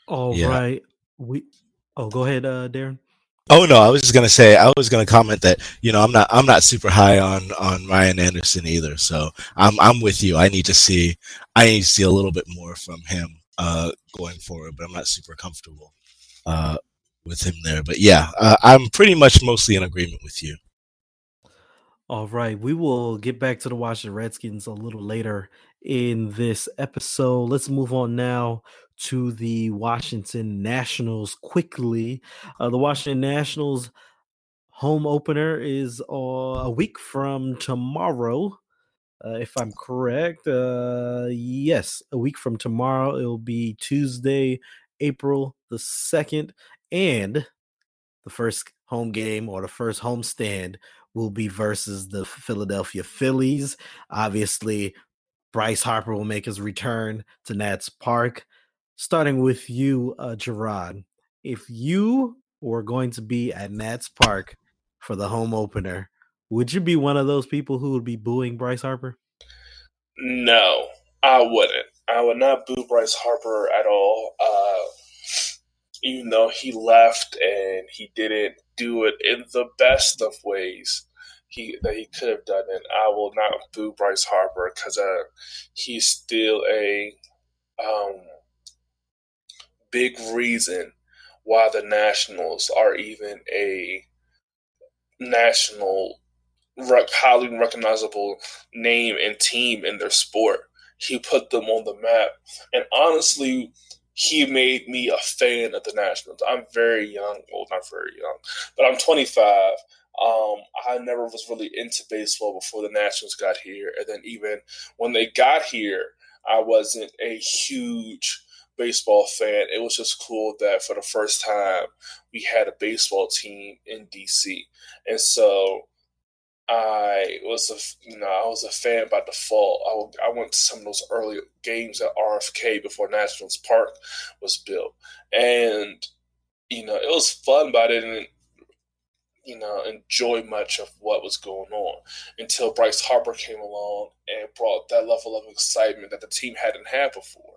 All
Yeah.
right, We oh, go ahead, uh, Darren.
Oh no, I was just gonna say I was gonna comment that you know I'm not I'm not super high on on Ryan Anderson either. So I'm I'm with you. I need to see I need to see a little bit more from him uh, going forward, but I'm not super comfortable uh, with him there. But yeah, uh, I'm pretty much mostly in agreement with you.
All right, we will get back to the Washington Redskins a little later in this episode. Let's move on now to the Washington Nationals quickly. Uh, the Washington Nationals home opener is uh, a week from tomorrow. Uh, if I'm correct, uh, yes, a week from tomorrow. It'll be Tuesday, April the 2nd. And the first home game or the first home stand will be versus the Philadelphia Phillies. Obviously, Bryce Harper will make his return to Nats Park. Starting with you, uh, Gerard, if you were going to be at Nats Park for the home opener, would you be one of those people who would be booing Bryce Harper?
No, I wouldn't. I would not boo Bryce Harper at all. Uh, even though he left and he didn't do it in the best of ways he that he could have done it, I will not boo Bryce Harper because uh, he's still a um, big reason why the Nationals are even a national, highly recognizable name and team in their sport. He put them on the map, and honestly, he made me a fan of the Nationals. I'm very young, well, not very young, but I'm 25. Um, I never was really into baseball before the Nationals got here, and then even when they got here, I wasn't a huge baseball fan. It was just cool that for the first time we had a baseball team in DC, and so I was a you know I was a fan by default. I, I went to some of those early games at RFK before Nationals Park was built, and you know it was fun, but I didn't you know enjoy much of what was going on until Bryce Harper came along and brought that level of excitement that the team hadn't had before.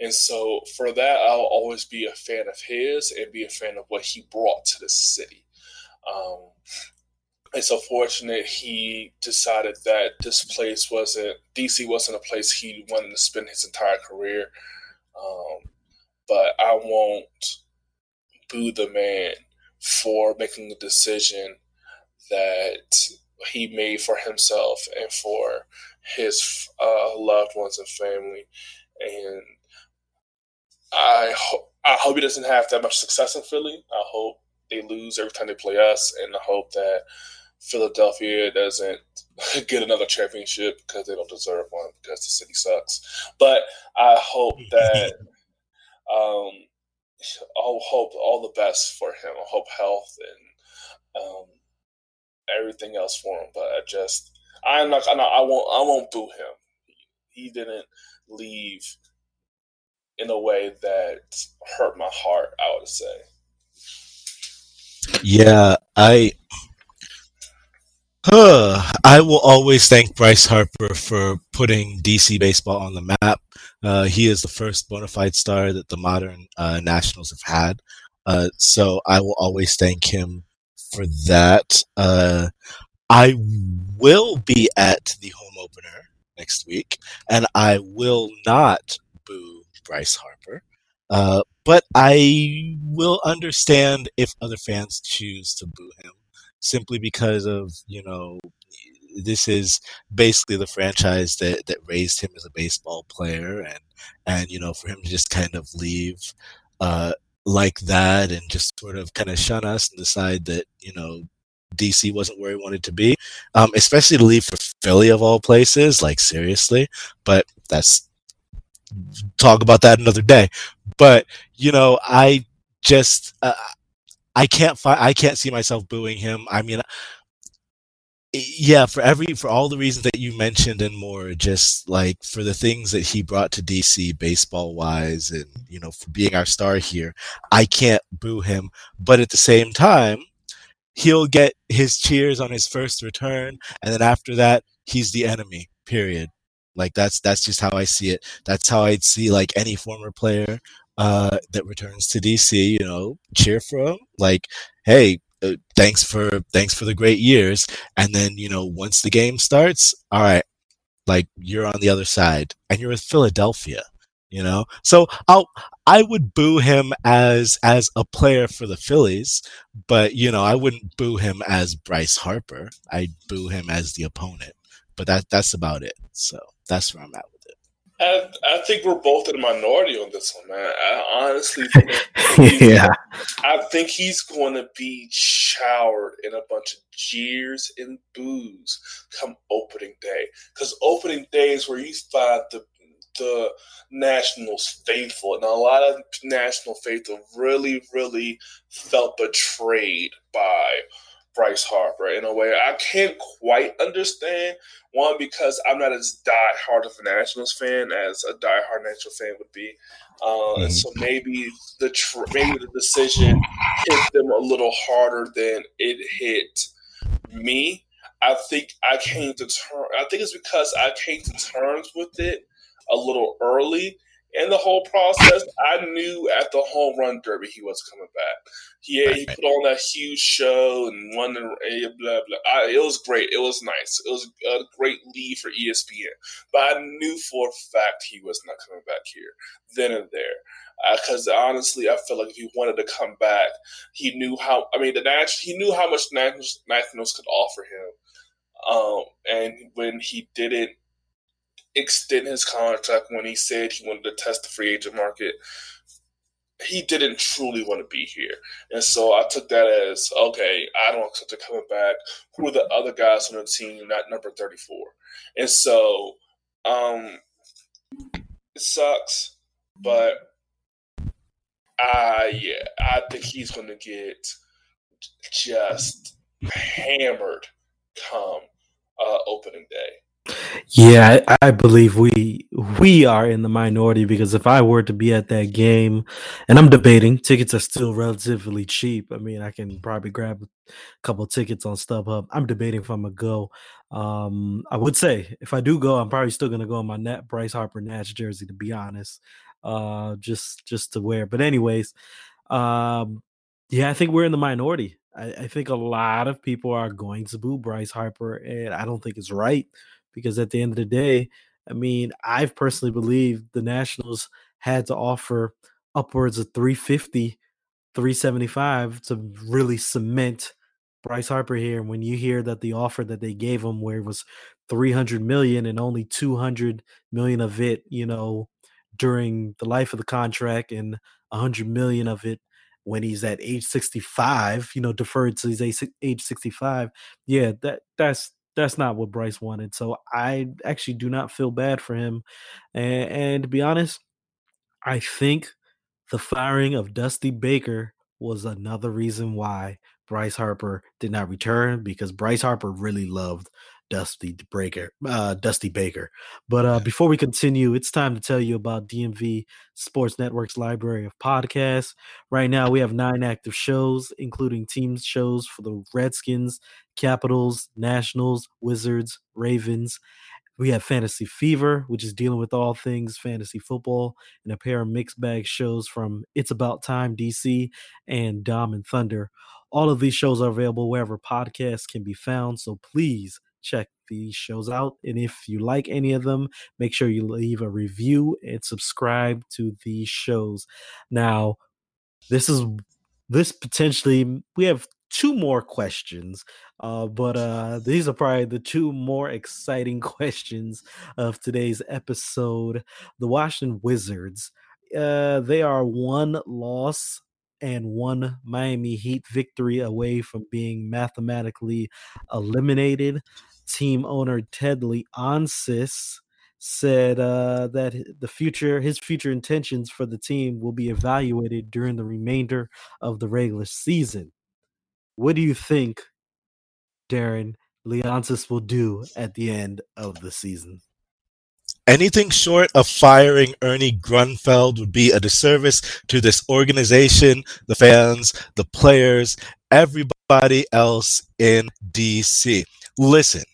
And so for that, I'll always be a fan of his and be a fan of what he brought to the city. Um, it's unfortunate he decided that this place wasn't DC wasn't a place he wanted to spend his entire career. Um, but I won't boo the man for making the decision that he made for himself and for his uh, loved ones and family. And I ho- I hope he doesn't have that much success in Philly. I hope they lose every time they play us, and I hope that Philadelphia doesn't get another championship because they don't deserve one because the city sucks. But I hope that um, I hope all the best for him. I hope health and um, everything else for him. But I just I'm not. I won't. I won't boo him. He didn't leave in a way that hurt my heart. I would say.
Yeah, I I will always thank Bryce Harper for putting DC baseball on the map. Uh, he is the first bona fide star that the modern uh, Nationals have had. Uh, so I will always thank him for that. Uh, I will be at the home opener next week, and I will not boo Bryce Harper. Uh, but I will understand if other fans choose to boo him simply because of, you know, this is basically the franchise that, that raised him as a baseball player and and you know for him to just kind of leave uh, like that and just sort of kind of shun us and decide that you know DC wasn't where he wanted to be, um, especially to leave for Philly of all places. Like seriously, but that's talk about that another day. But you know, I just uh, I can't find I can't see myself booing him. I mean, yeah, for every for all the reasons that you mentioned and more, just like for the things that he brought to DC baseball wise, and you know, for being our star here, I can't boo him. But at the same time, he'll get his cheers on his first return, and then after that, he's the enemy. Period. Like that's that's just how I see it. That's how I'd see like any former player uh, that returns to DC. You know, cheer for him. Like, hey, uh, thanks for thanks for the great years. And then you know, once the game starts, all right, like you're on the other side, and you're with Philadelphia you know so i'll i would boo him as as a player for the phillies but you know i wouldn't boo him as bryce harper i'd boo him as the opponent but that that's about it so that's where i'm at with it
I, I think we're both in the minority on this one, man. I honestly think
yeah.
I think he's going to be showered in a bunch of jeers and boos come opening day. Because opening day is where you find the the Nationals faithful, and a lot of National faithful really, really felt betrayed by Bryce Harper in a way I can't quite understand. One, because I'm not as die-hard of a Nationals fan as a die-hard National fan would be, uh, mm-hmm. and so maybe the tr- maybe the decision hit them a little harder than it hit me. I think I came to terms. I think it's because I came to terms with it a little early in the whole process. I knew at the home run derby he was coming back. Yeah, he put on that huge show and won the blah blah. I, it was great. It was nice. It was a great lead for ESPN. But I knew for a fact he was not coming back here then and there. Because uh, honestly, I feel like if he wanted to come back, he knew how. I mean, the Nash, he knew how much Nationals could offer him. Um, and when he didn't extend his contract when he said he wanted to test the free agent market. He didn't truly want to be here. And so I took that as okay, I don't expect to coming back. Who are the other guys on the team, not number 34? And so um it sucks, but I yeah, I think he's gonna get just hammered come uh, opening day.
Yeah, I, believe we we are in the minority because if I were to be at that game, and I'm debating, tickets are still relatively cheap. I mean, I can probably grab a couple tickets on StubHub. I'm debating if I'm gonna go. Um, I would say if I do go, I'm probably still gonna go in my net Bryce Harper Natch jersey, to be honest. Uh, just just to wear. But anyways, um, yeah, I think we're in the minority. I, I think a lot of people are going to boo Bryce Harper, and I don't think it's right because at the end of the day, I mean, I've personally believed the Nationals had to offer upwards of 350, 375 to really cement Bryce Harper here. And when you hear that the offer that they gave him, where it was 300 million and only 200 million of it, you know, during the life of the contract and 100 million of it when he's at age 65, you know, deferred to his age 65. Yeah, that that's that's not what Bryce wanted. So I actually do not feel bad for him. And, and to be honest, I think the firing of Dusty Baker was another reason why Bryce Harper did not return because Bryce Harper really loved Dusty Baker, uh, Dusty Baker. But uh, before we continue, it's time to tell you about DMV Sports Network's library of podcasts. Right now, we have nine active shows, including team shows for the Redskins, Capitals, Nationals, Wizards, Ravens, we have Fantasy Fever, which is dealing with all things fantasy football, and a pair of mixed bag shows from It's About Time DC and Dom and Thunder. All of these shows are available wherever podcasts can be found, so please check these shows out. And if you like any of them, make sure you leave a review and subscribe to these shows. Now, this is this potentially we have two more questions. Uh, but uh, these are probably the two more exciting questions of today's episode. The Washington Wizards, uh, they are one loss and one Miami Heat victory away from being mathematically eliminated. Team owner Ted Leonsis said uh, that the future, his future intentions for the team will be evaluated during the remainder of the regular season. What do you think, Darren Leonsis will do at the end of the season?
Anything short of firing Ernie Grunfeld would be a disservice to this organization, the fans, the players, everybody else in DC. Listen,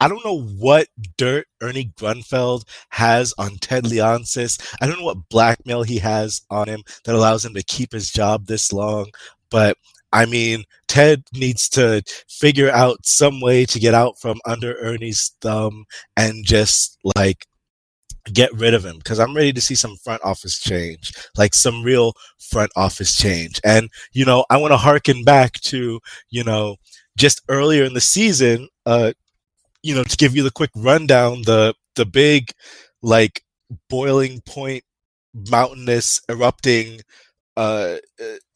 I don't know what dirt Ernie Grunfeld has on Ted Leonsis. I don't know what blackmail he has on him that allows him to keep his job this long, but I mean, Ted needs to figure out some way to get out from under Ernie's thumb and just like get rid of him because I'm ready to see some front office change, like some real front office change. And, you know, I want to harken back to, you know, just earlier in the season, uh, you know, to give you the quick rundown, the the big like boiling point mountainous erupting uh,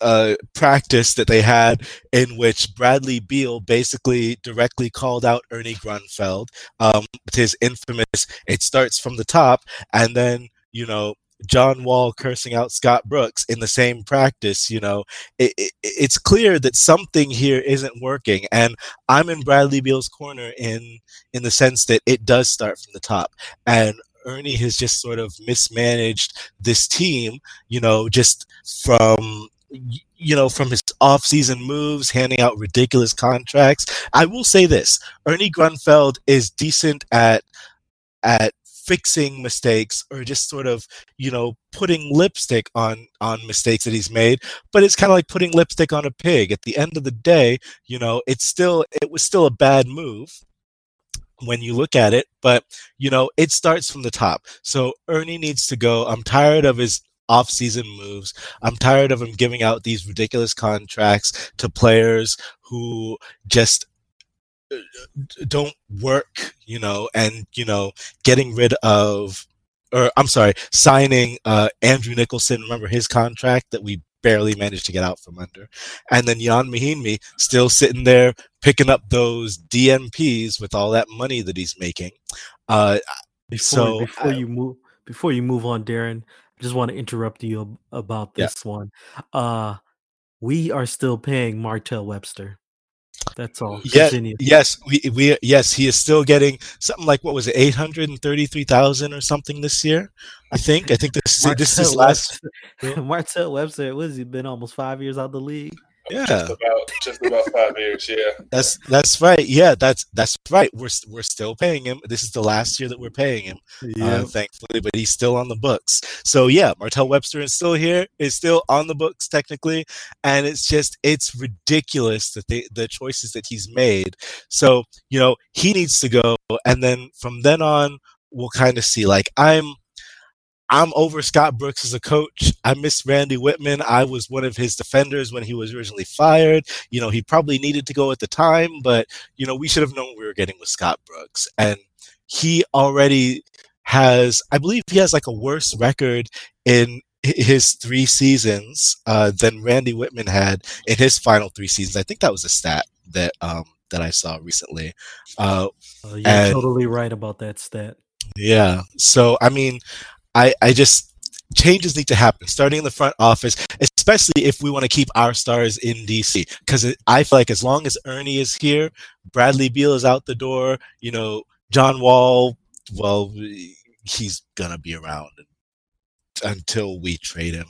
uh, practice that they had in which Bradley Beal basically directly called out Ernie Grunfeld um, with his infamous "It starts from the top," and then you know John Wall cursing out Scott Brooks in the same practice, you know, it, it, it's clear that something here isn't working. And I'm in Bradley Beal's corner in in the sense that it does start from the top. And Ernie has just sort of mismanaged this team, you know, just from you know, from his off-season moves, handing out ridiculous contracts. I will say this: Ernie Grunfeld is decent at at fixing mistakes or just sort of you know putting lipstick on on mistakes that he's made but it's kind of like putting lipstick on a pig at the end of the day you know it's still it was still a bad move when you look at it, but you know, it starts from the top. So Ernie needs to go. I'm tired of his off-season moves. I'm tired of him giving out these ridiculous contracts to players who just don't work, you know, and you know, getting rid of or I'm sorry, signing uh, Andrew Nicholson. Remember his contract that we barely managed to get out from under. And then Ian Mahinmi still sitting there picking up those DNPs with all that money that he's making. Uh,
before,
so
before I, you move before you move on, Darren, I just want to interrupt you about this yeah. one. Uh, we are still paying Martell Webster. That's all.
Yeah, yes, we we yes, he is still getting something like what was it, eight hundred and thirty three thousand or something this year. I think. I think this this is last.
Martell Webster. What has he been almost five years out of the league?
Yeah,
just about just about five years. Yeah,
that's that's right. Yeah, that's that's right. We're we're still paying him. This is the last year that we're paying him, yeah. uh, thankfully. But he's still on the books. So yeah, Martell Webster is still here. Is still on the books technically, and it's just it's ridiculous that they, the choices that he's made. So you know he needs to go, and then from then on we'll kind of see. Like I'm I'm over Scott Brooks as a coach. I miss Randy Wittman. I was one of his defenders when he was originally fired. You know, he probably needed to go at the time, but you know, we should have known we were getting with Scott Brooks. And he already has, I believe he has like a worse record in his three seasons uh, than Randy Wittman had in his final three seasons. I think that was a stat that um, that I saw recently. Uh,
uh, you're and, totally right about that stat.
Yeah. So I mean, I, I just changes need to happen starting in the front office especially if we want to keep our stars in dc because i feel like as long as ernie is here bradley beal is out the door you know john wall well he's gonna be around until we trade him.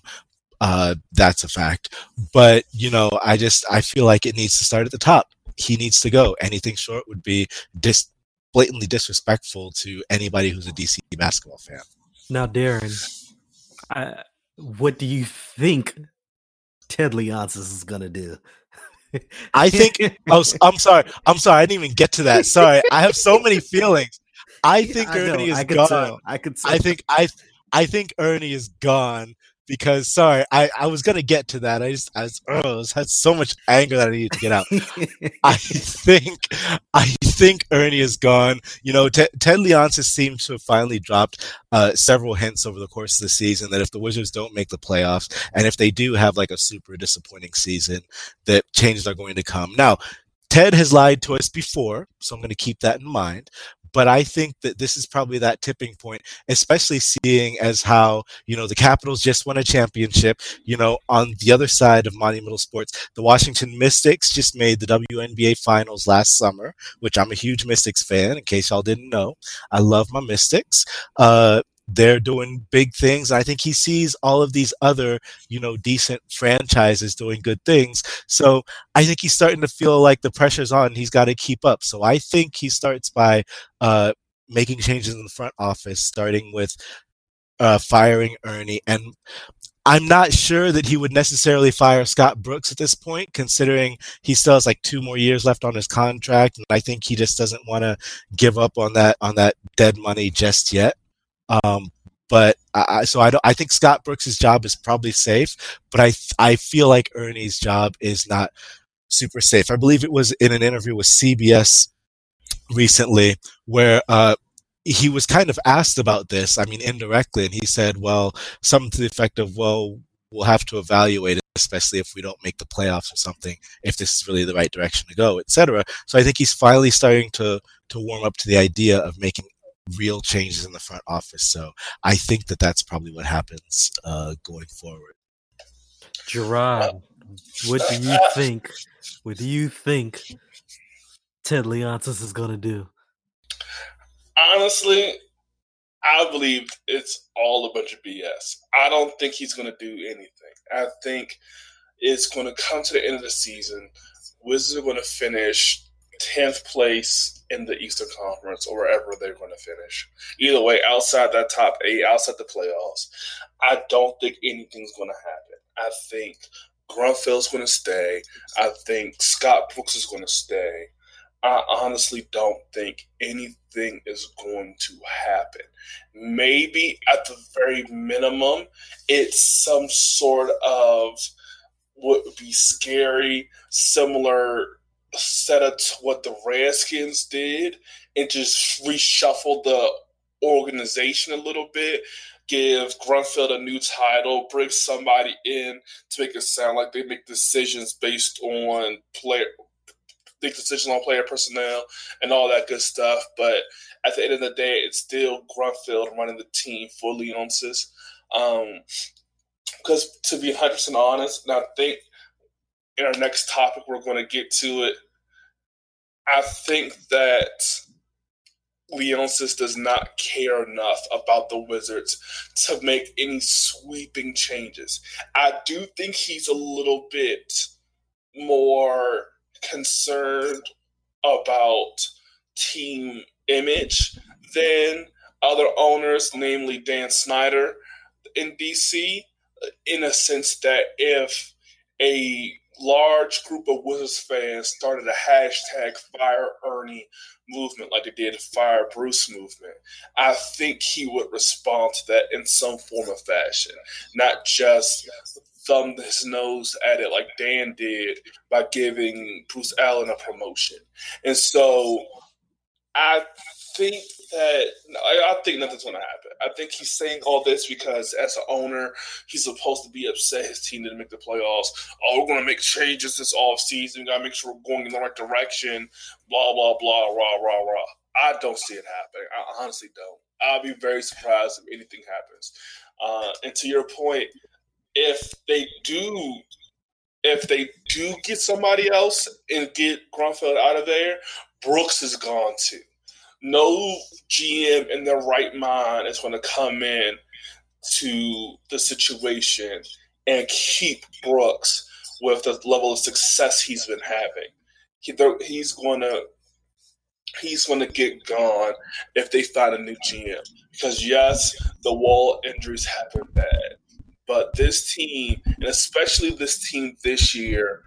Uh, that's a fact. But you know i just i feel like it needs to start at the top. He needs to go. Anything short would be dis- blatantly disrespectful to anybody who's a dc basketball fan
now, Darren, I, what do you think Ted Leonsis is gonna do?
I think. oh, I'm sorry. I'm sorry. I didn't even get to that. Sorry. I have so many feelings. I think I Ernie know, is I gone. Tell. I could. I think I. I think Ernie is gone because sorry, I, I was gonna get to that. I just I was, oh, I had so much anger that I needed to get out. I think I think Ernie is gone. You know, T- Ted Leonsis seems to have finally dropped uh, several hints over the course of the season that if the Wizards don't make the playoffs and if they do have like a super disappointing season, that changes are going to come. Now, Ted has lied to us before, so I'm going to keep that in mind but I think that this is probably that tipping point, especially seeing as how, you know, the Capitals just won a championship. You know, on the other side of Monumental Sports, the Washington Mystics just made the WNBA finals last summer, which I'm a huge Mystics fan, in case y'all didn't know. I love my Mystics. Uh, they're doing big things. I think he sees all of these other, you know, decent franchises doing good things. So I think he's starting to feel like the pressure's on. He's got to keep up. So I think he starts by uh, making changes in the front office, starting with uh, firing Ernie. And I'm not sure that he would necessarily fire Scott Brooks at this point, considering he still has like two more years left on his contract, and I think he just doesn't want to give up on that on that dead money just yet. Um, but I, so I don't. I think Scott Brooks's job is probably safe, but I I feel like Ernie's job is not super safe. I believe it was in an interview with CBS recently where uh, he was kind of asked about this. I mean, indirectly, and he said, "Well, something to the effect of, well." We'll have to evaluate it, especially if we don't make the playoffs or something, if this is really the right direction to go, etc. So I think he's finally starting to to warm up to the idea of making real changes in the front office. So I think that that's probably what happens uh, going forward.
Gerard, what do you think? What do you think Ted Leonsis is going to do?
Honestly, I believe it's all a bunch of BS. I don't think he's going to do anything. I think it's going to come to the end of the season. Wizards are going to finish 10th place in the Eastern Conference or wherever they're going to finish. Either way, outside that top eight, outside the playoffs, I don't think anything's going to happen. I think Grunfeld's going to stay. I think Scott Brooks is going to stay. I honestly don't think anything is going to happen. Maybe at the very minimum, it's some sort of what would be scary, similar set up to what the Redskins did and just reshuffle the organization a little bit, give Grunfeld a new title, bring somebody in to make it sound like they make decisions based on player make decisions on player personnel and all that good stuff. But at the end of the day, it's still Grunfeld running the team for Leonsis. Um, because to be 100% honest, and I think in our next topic, we're going to get to it. I think that Leonsis does not care enough about the Wizards to make any sweeping changes. I do think he's a little bit more concerned about team image than other owners, namely Dan Snyder in DC, in a sense that if a large group of Wizards fans started a hashtag Fire Ernie movement like they did Fire Bruce movement, I think he would respond to that in some form of fashion, not just thumb his nose at it like Dan did by giving Bruce Allen a promotion. And so I think that I, I think nothing's going to happen. I think he's saying all this because, as an owner, he's supposed to be upset his team didn't make the playoffs. Oh, we're going to make changes this off season. We got to make sure we're going in the right direction. Blah blah blah. Rah rah rah. I don't see it happening. I honestly don't. I'll be very surprised if anything happens. Uh, and to your point, if they do if they do get somebody else and get Grunfeld out of there, Brooks is gone too. No GM in their right mind is going to come in to the situation and keep Brooks with the level of success he's been having. He, he's going to he's going to get gone if they find a new GM. Because yes, the wall injuries been bad. But this team, and especially this team this year,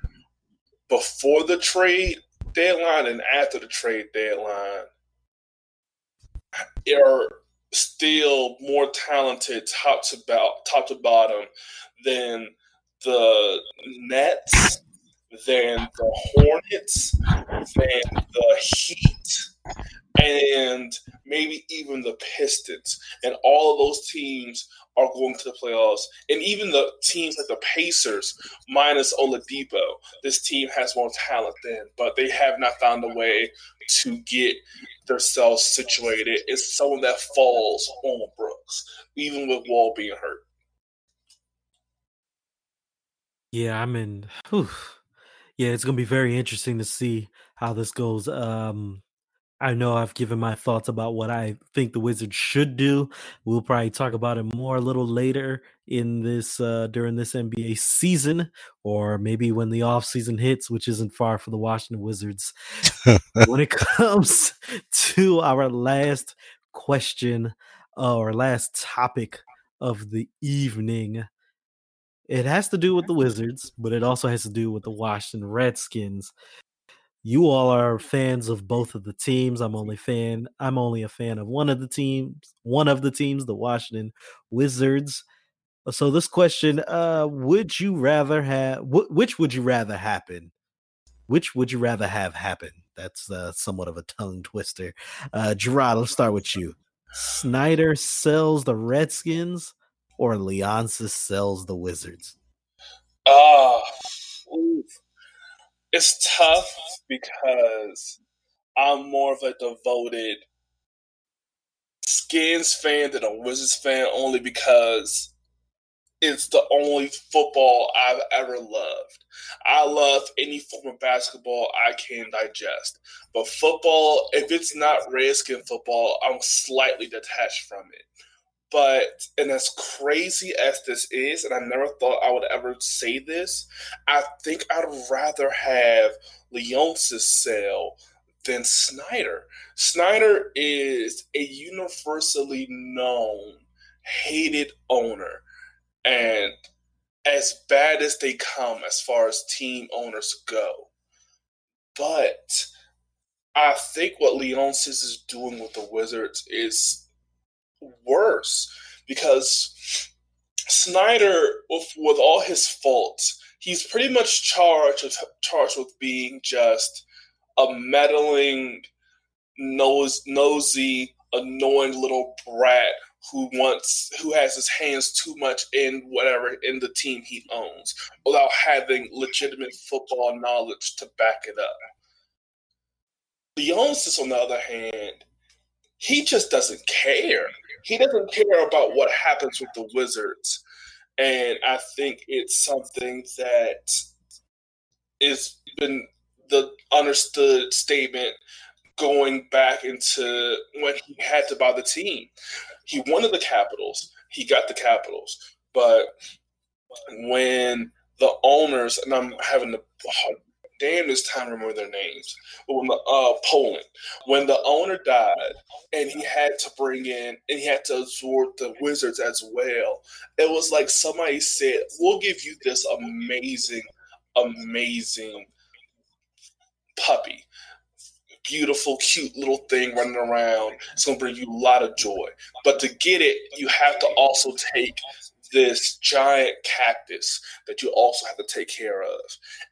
before the trade deadline and after the trade deadline, are still more talented top to top to bottom than the Nets, than the Hornets, than the Heat, and maybe even the Pistons. And all of those teams are going to the playoffs. And even the teams like the Pacers, minus Oladipo, this team has more talent than, but they have not found a way to get themselves situated. It's someone that falls on Brooks, even with Wall being hurt.
Yeah, I'm in. Whew. Yeah, it's gonna be very interesting to see how this goes. Um, I know I've given my thoughts about what I think the Wizards should do. We'll probably talk about it more a little later in this uh during this NBA season or maybe when the off season hits, which isn't far for the Washington Wizards. when it comes to our last question uh, or last topic of the evening, it has to do with the Wizards, but it also has to do with the Washington Redskins you all are fans of both of the teams. I'm only fan. I'm only a fan of one of the teams. One of the teams, the Washington Wizards. Uh, so this question: uh, Would you rather have? Wh- which would you rather happen? Which would you rather have happen? That's uh, somewhat of a tongue twister. Uh, Gerard, let's start with you. Snyder sells the Redskins, or Leonsis sells the Wizards.
Ah, uh, it's tough because I'm more of a devoted Skins fan than a Wizards fan, only because it's the only football I've ever loved. I love any form of basketball I can digest. But football, if it's not Redskin football, I'm slightly detached from it. But, and as crazy as this is, and I never thought I would ever say this, I think I'd rather have Leonsis sell than Snyder. Snyder is a universally known, hated owner. And as bad as they come as far as team owners go. But I think what Leonsis is doing with the Wizards is worse because Snyder, with, with all his faults, he's pretty much charged with, charged with being just a meddling, nose, nosy, annoying little brat who wants who has his hands too much in whatever in the team he owns without having legitimate football knowledge to back it up. Leonsis, on the other hand, he just doesn't care he doesn't care about what happens with the Wizards. And I think it's something that is been the understood statement going back into when he had to buy the team. He wanted the Capitals. He got the Capitals. But when the owners, and I'm having the damnedest time remember their names. But when the uh, Pollin, when the owner died, and he had to bring in and he had to absorb the Wizards as well, it was like somebody said, "We'll give you this amazing, amazing puppy." Beautiful, cute little thing running around. It's to bring you a lot of joy. But to get it, you have to also take this giant cactus that you also have to take care of.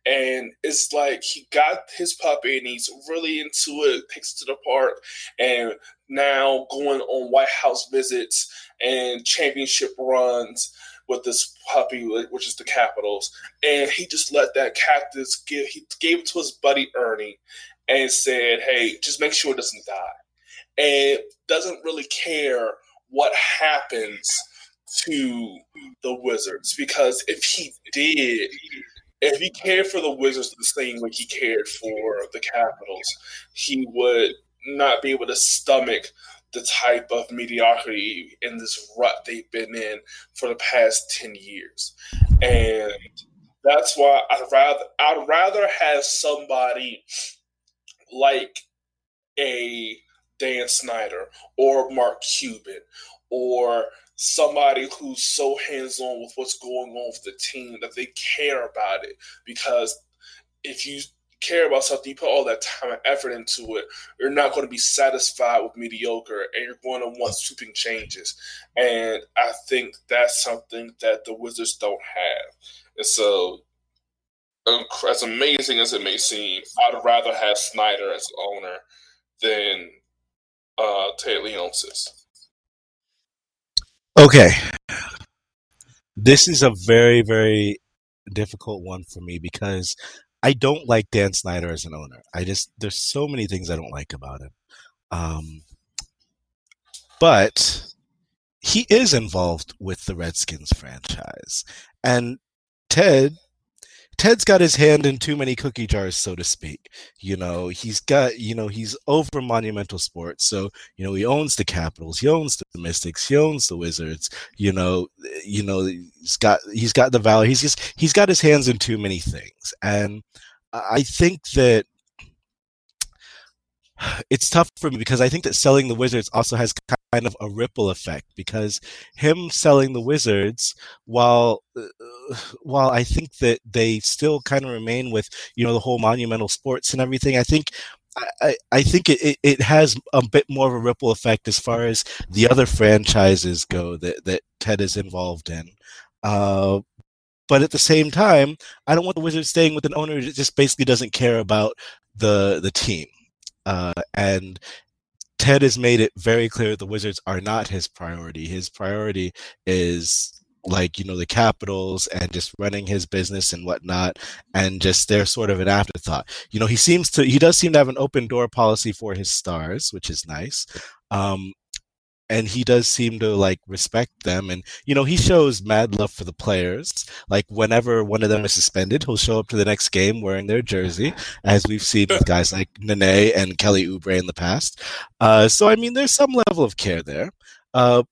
And it's like he got his puppy and he's really into it, takes it to the park, and now going on White House visits and championship runs with this puppy, which is the Capitals. And he just let that cactus give, he gave it to his buddy Ernie and said, hey, just make sure it doesn't die. And doesn't really care what happens to the Wizards because if he did, if he cared for the Wizards the same way he cared for the Capitals, he would not be able to stomach the type of mediocrity in this rut they've been in for the past 10 years. And that's why I'd rather I'd rather have somebody like a Dan Snyder or Mark Cuban or somebody who's so hands on with what's going on with the team that they care about it. Because if you care about something, you put all that time and effort into it, you're not going to be satisfied with mediocre and you're going to want sweeping changes. And I think that's something that the Wizards don't have. And so, as amazing as it may seem, I'd rather have Snyder as owner than uh, Ted Leonsis.
Okay. This is a very, very difficult one for me because I don't like Dan Snyder as an owner. I just there's so many things I don't like about him. Um, but he is involved with the Redskins franchise. And Ted Ted's got his hand in too many cookie jars, so to speak. You know, he's got, you know, he's over monumental sports. So, you know, he owns the Capitals, he owns the Mystics, he owns the Wizards. You know, you know, he's got he's got the Valley. He's just he's got his hands in too many things, and I think that it's tough for me because I think that selling the Wizards also has kind of a ripple effect because him selling the Wizards, while uh, while I think that they still kind of remain with you know the whole monumental sports and everything, I think. I, I think it, it, has a bit more of a ripple effect as far as the other franchises go that, that Ted is involved in. Uh, but at the same time, I don't want the Wizards staying with an owner that just basically doesn't care about the the team. Uh, and Ted has made it very clear the Wizards are not his priority. His priority is like you know the capitals and just running his business and whatnot and just they're sort of an afterthought you know he seems to he does seem to have an open door policy for his stars which is nice um and he does seem to like respect them and you know he shows mad love for the players. Like whenever one of them is suspended he'll show up to the next game wearing their jersey as we've seen with guys like Nene and Kelly Oubre in the past. Uh, so I mean there's some level of care there. Uh,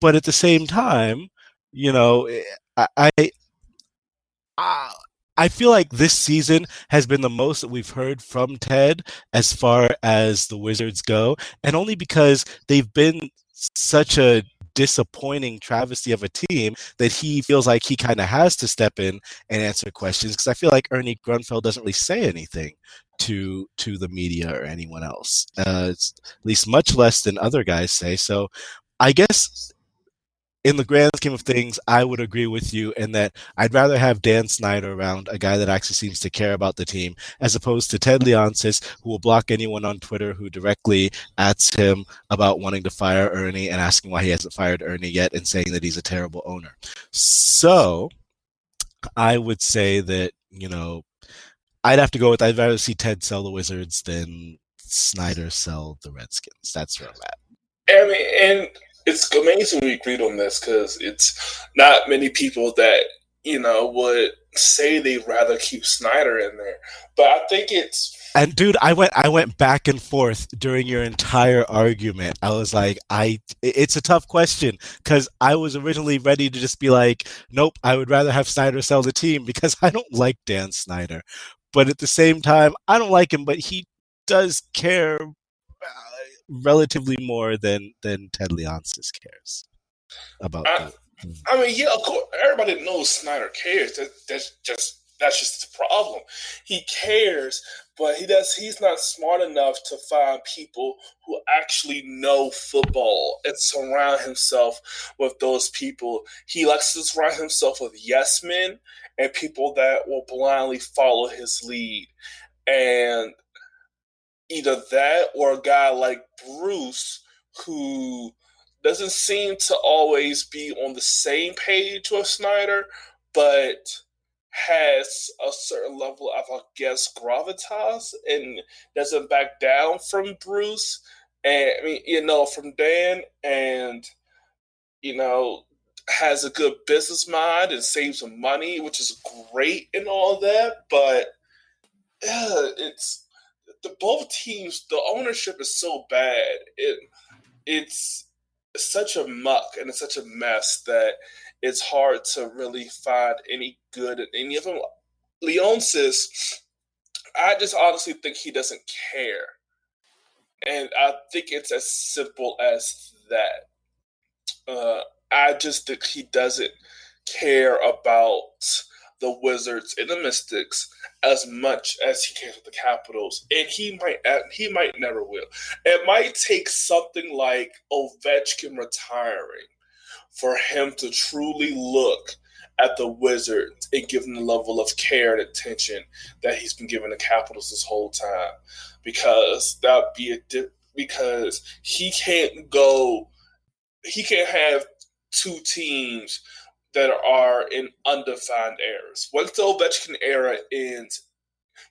but at the same time you know eh, I, I, I I feel like this season has been the most that we've heard from Ted as far as the Wizards go, and only because they've been such a disappointing travesty of a team that he feels like he kind of has to step in and answer questions because I feel like Ernie Grunfeld doesn't really say anything to to the media or anyone else, uh, at least much less than other guys say. So I guess in the grand scheme of things, I would agree with you in that I'd rather have Dan Snyder around, a guy that actually seems to care about the team, as opposed to Ted Leonsis, who will block anyone on Twitter who directly asks him about wanting to fire Ernie and asking why he hasn't fired Ernie yet and saying that he's a terrible owner. So I would say that, you know, I'd have to go with I'd rather see Ted sell the Wizards than Snyder sell the Redskins. That's where I'm at.
I mean, and it's amazing we agreed on this because it's not many people that you know would say they'd rather keep Snyder in there. But I think it's
And dude, I went I went back and forth during your entire argument. I was like, I it's a tough question because I was originally ready to just be like, nope, I would rather have Snyder sell the team because I don't like Dan Snyder. But at the same time, I don't like him, but he does care relatively more than than Ted Leonsis cares about.
I, I mean, yeah, of course, everybody knows Snyder cares. That, that's just that's just the problem. He cares, but he does he's not smart enough to find people who actually know football and surround himself with those people he likes to surround himself with yes men and people that will blindly follow his lead and either that or a guy like bruce who doesn't seem to always be on the same page with snyder but has a certain level of, I guess, gravitas and doesn't back down from Bruce. And I mean, you know, from Dan, and you know, has a good business mind and saves some money, which is great and all that. But it's the both teams. The ownership is so bad. It it's such a muck and it's such a mess that it's hard to really find any good in any of them. Leonsis, I just honestly think he doesn't care. And I think it's as simple as that. Uh, I just think he doesn't care about the Wizards and the Mystics as much as he cares with the Capitals, and he might he might never will. It might take something like Ovechkin retiring for him to truly look at the Wizards and give them the level of care and attention that he's been giving the Capitals this whole time, because that be a di- because he can't go, he can't have two teams that are in undefined eras. Once the Ovechkin era ends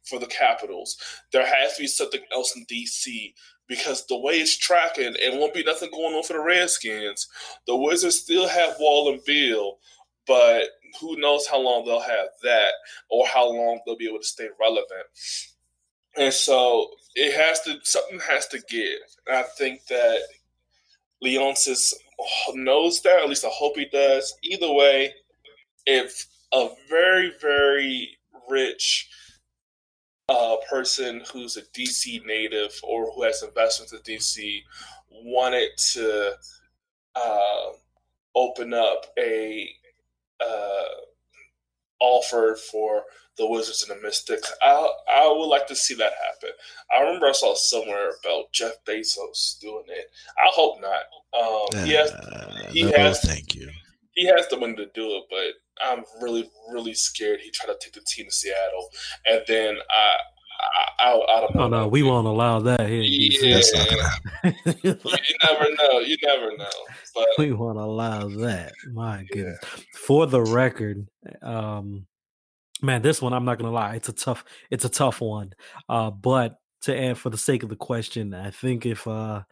for the Capitals, there has to be something else in DC because the way it's tracking, it won't be nothing going on for the Redskins. The Wizards still have Wall and Beal, but who knows how long they'll have that or how long they'll be able to stay relevant. And so it has to something has to give. And I think that Leonsis knows that, at least I hope he does. Either way, if a very, very rich uh, person who's a DC native or who has investments in DC wanted to uh, open up a uh, offer for the Wizards and the Mystics. I I would like to see that happen. I remember I saw somewhere about Jeff Bezos doing it. I hope not. Um, he has, he
no,
has,
thank you.
He has the money to do it, but I'm really, really scared he tried to take the team to Seattle, and then I. I, I, I don't know.
Oh no, we won't allow that here.
Yeah, you, you never know. You never know. But
we won't allow that. My goodness. For the record, um, man, this one I'm not gonna lie, it's a tough, it's a tough one. Uh, but to add for the sake of the question, I think if uh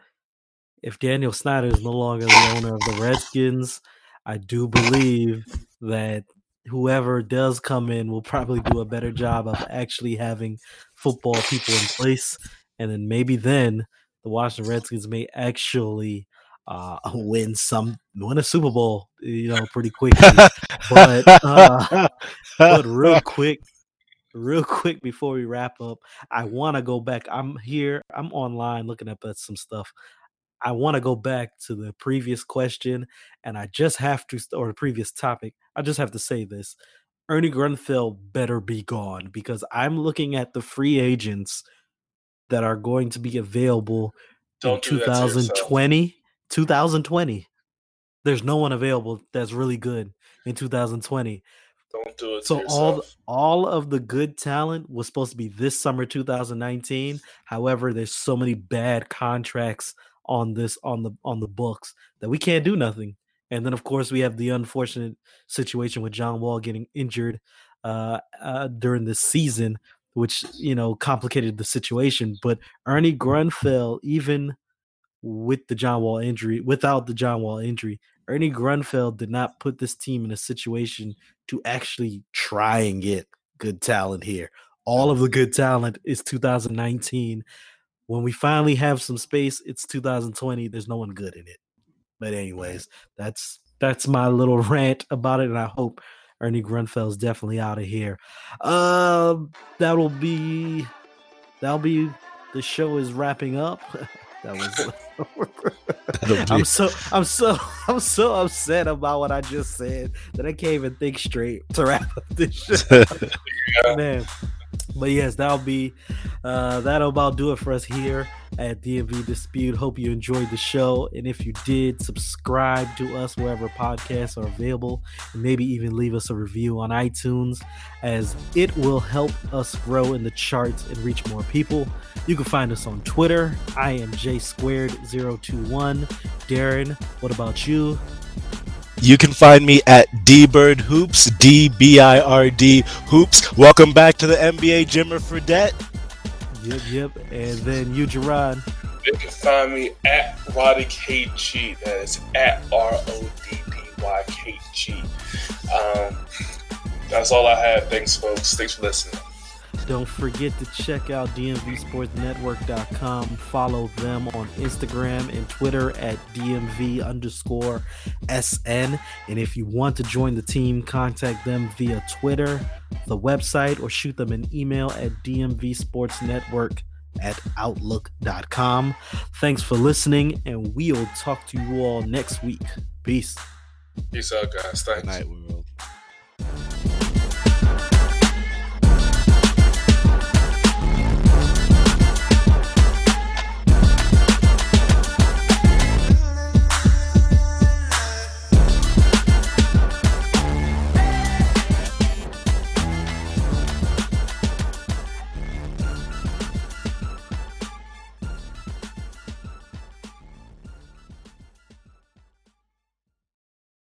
if Daniel Snyder is no longer the owner of the Redskins, I do believe that whoever does come in will probably do a better job of actually having football people in place. And then maybe then the Washington Redskins may actually uh, win some win a Super Bowl, you know, pretty quickly. but uh, but real quick, real quick before we wrap up, I want to go back. I'm here. I'm online looking up at some stuff. I want to go back to the previous question, and I just have to, or the previous topic. I just have to say this: Ernie Grunfeld better be gone because I'm looking at the free agents that are going to be available
Don't
in
do that to yourself.
2020. 2020. There's no one available that's really good in 2020.
don't do it
So all all of the good talent was supposed to be this summer 2019. However, there's so many bad contracts on this on the on the books that we can't do nothing. And then of course we have the unfortunate situation with John Wall getting injured uh, uh during this season, which you know complicated the situation. But Ernie Grunfeld, even with the John Wall injury, without the John Wall injury, Ernie Grunfeld did not put this team in a situation to actually try and get good talent here. all of the good talent is 2019. When we finally have some space, it's 2020. There's no one good in it. But anyways, that's that's my little rant about it, and I hope Ernie Grunfeld's definitely out of here. Uh, that'll be that'll be the show is wrapping up. that was. I'm so I'm so I'm so upset about what I just said that I can't even think straight to wrap up this show. Man, but yes, that'll be uh, that'll about do it for us here at DMV Dispute. Hope you enjoyed the show, and if you did, subscribe to us wherever podcasts are available, and maybe even leave us a review on iTunes, as it will help us grow in the charts and reach more people. You can find us on Twitter. I am J squared 021. Darren, what about you?
You can find me at dbird hoops, D B I R D hoops. Welcome back to the NBA, Jimmer Fredette.
Yep, yep. And then you, Gerard.
You can find me at Roddy KG. That is at R O D D Y K G. Um, that's all I have. Thanks, folks. Thanks for listening.
Don't forget to check out DMVSportsNetwork.com. Follow them on Instagram and Twitter at DMV underscore SN. And if you want to join the team, contact them via Twitter, the website, or shoot them an email at DMVSportsNetwork at Outlook.com. Thanks for listening, and we'll talk to you all next week. Peace.
Peace out, guys. Thanks.
Good night,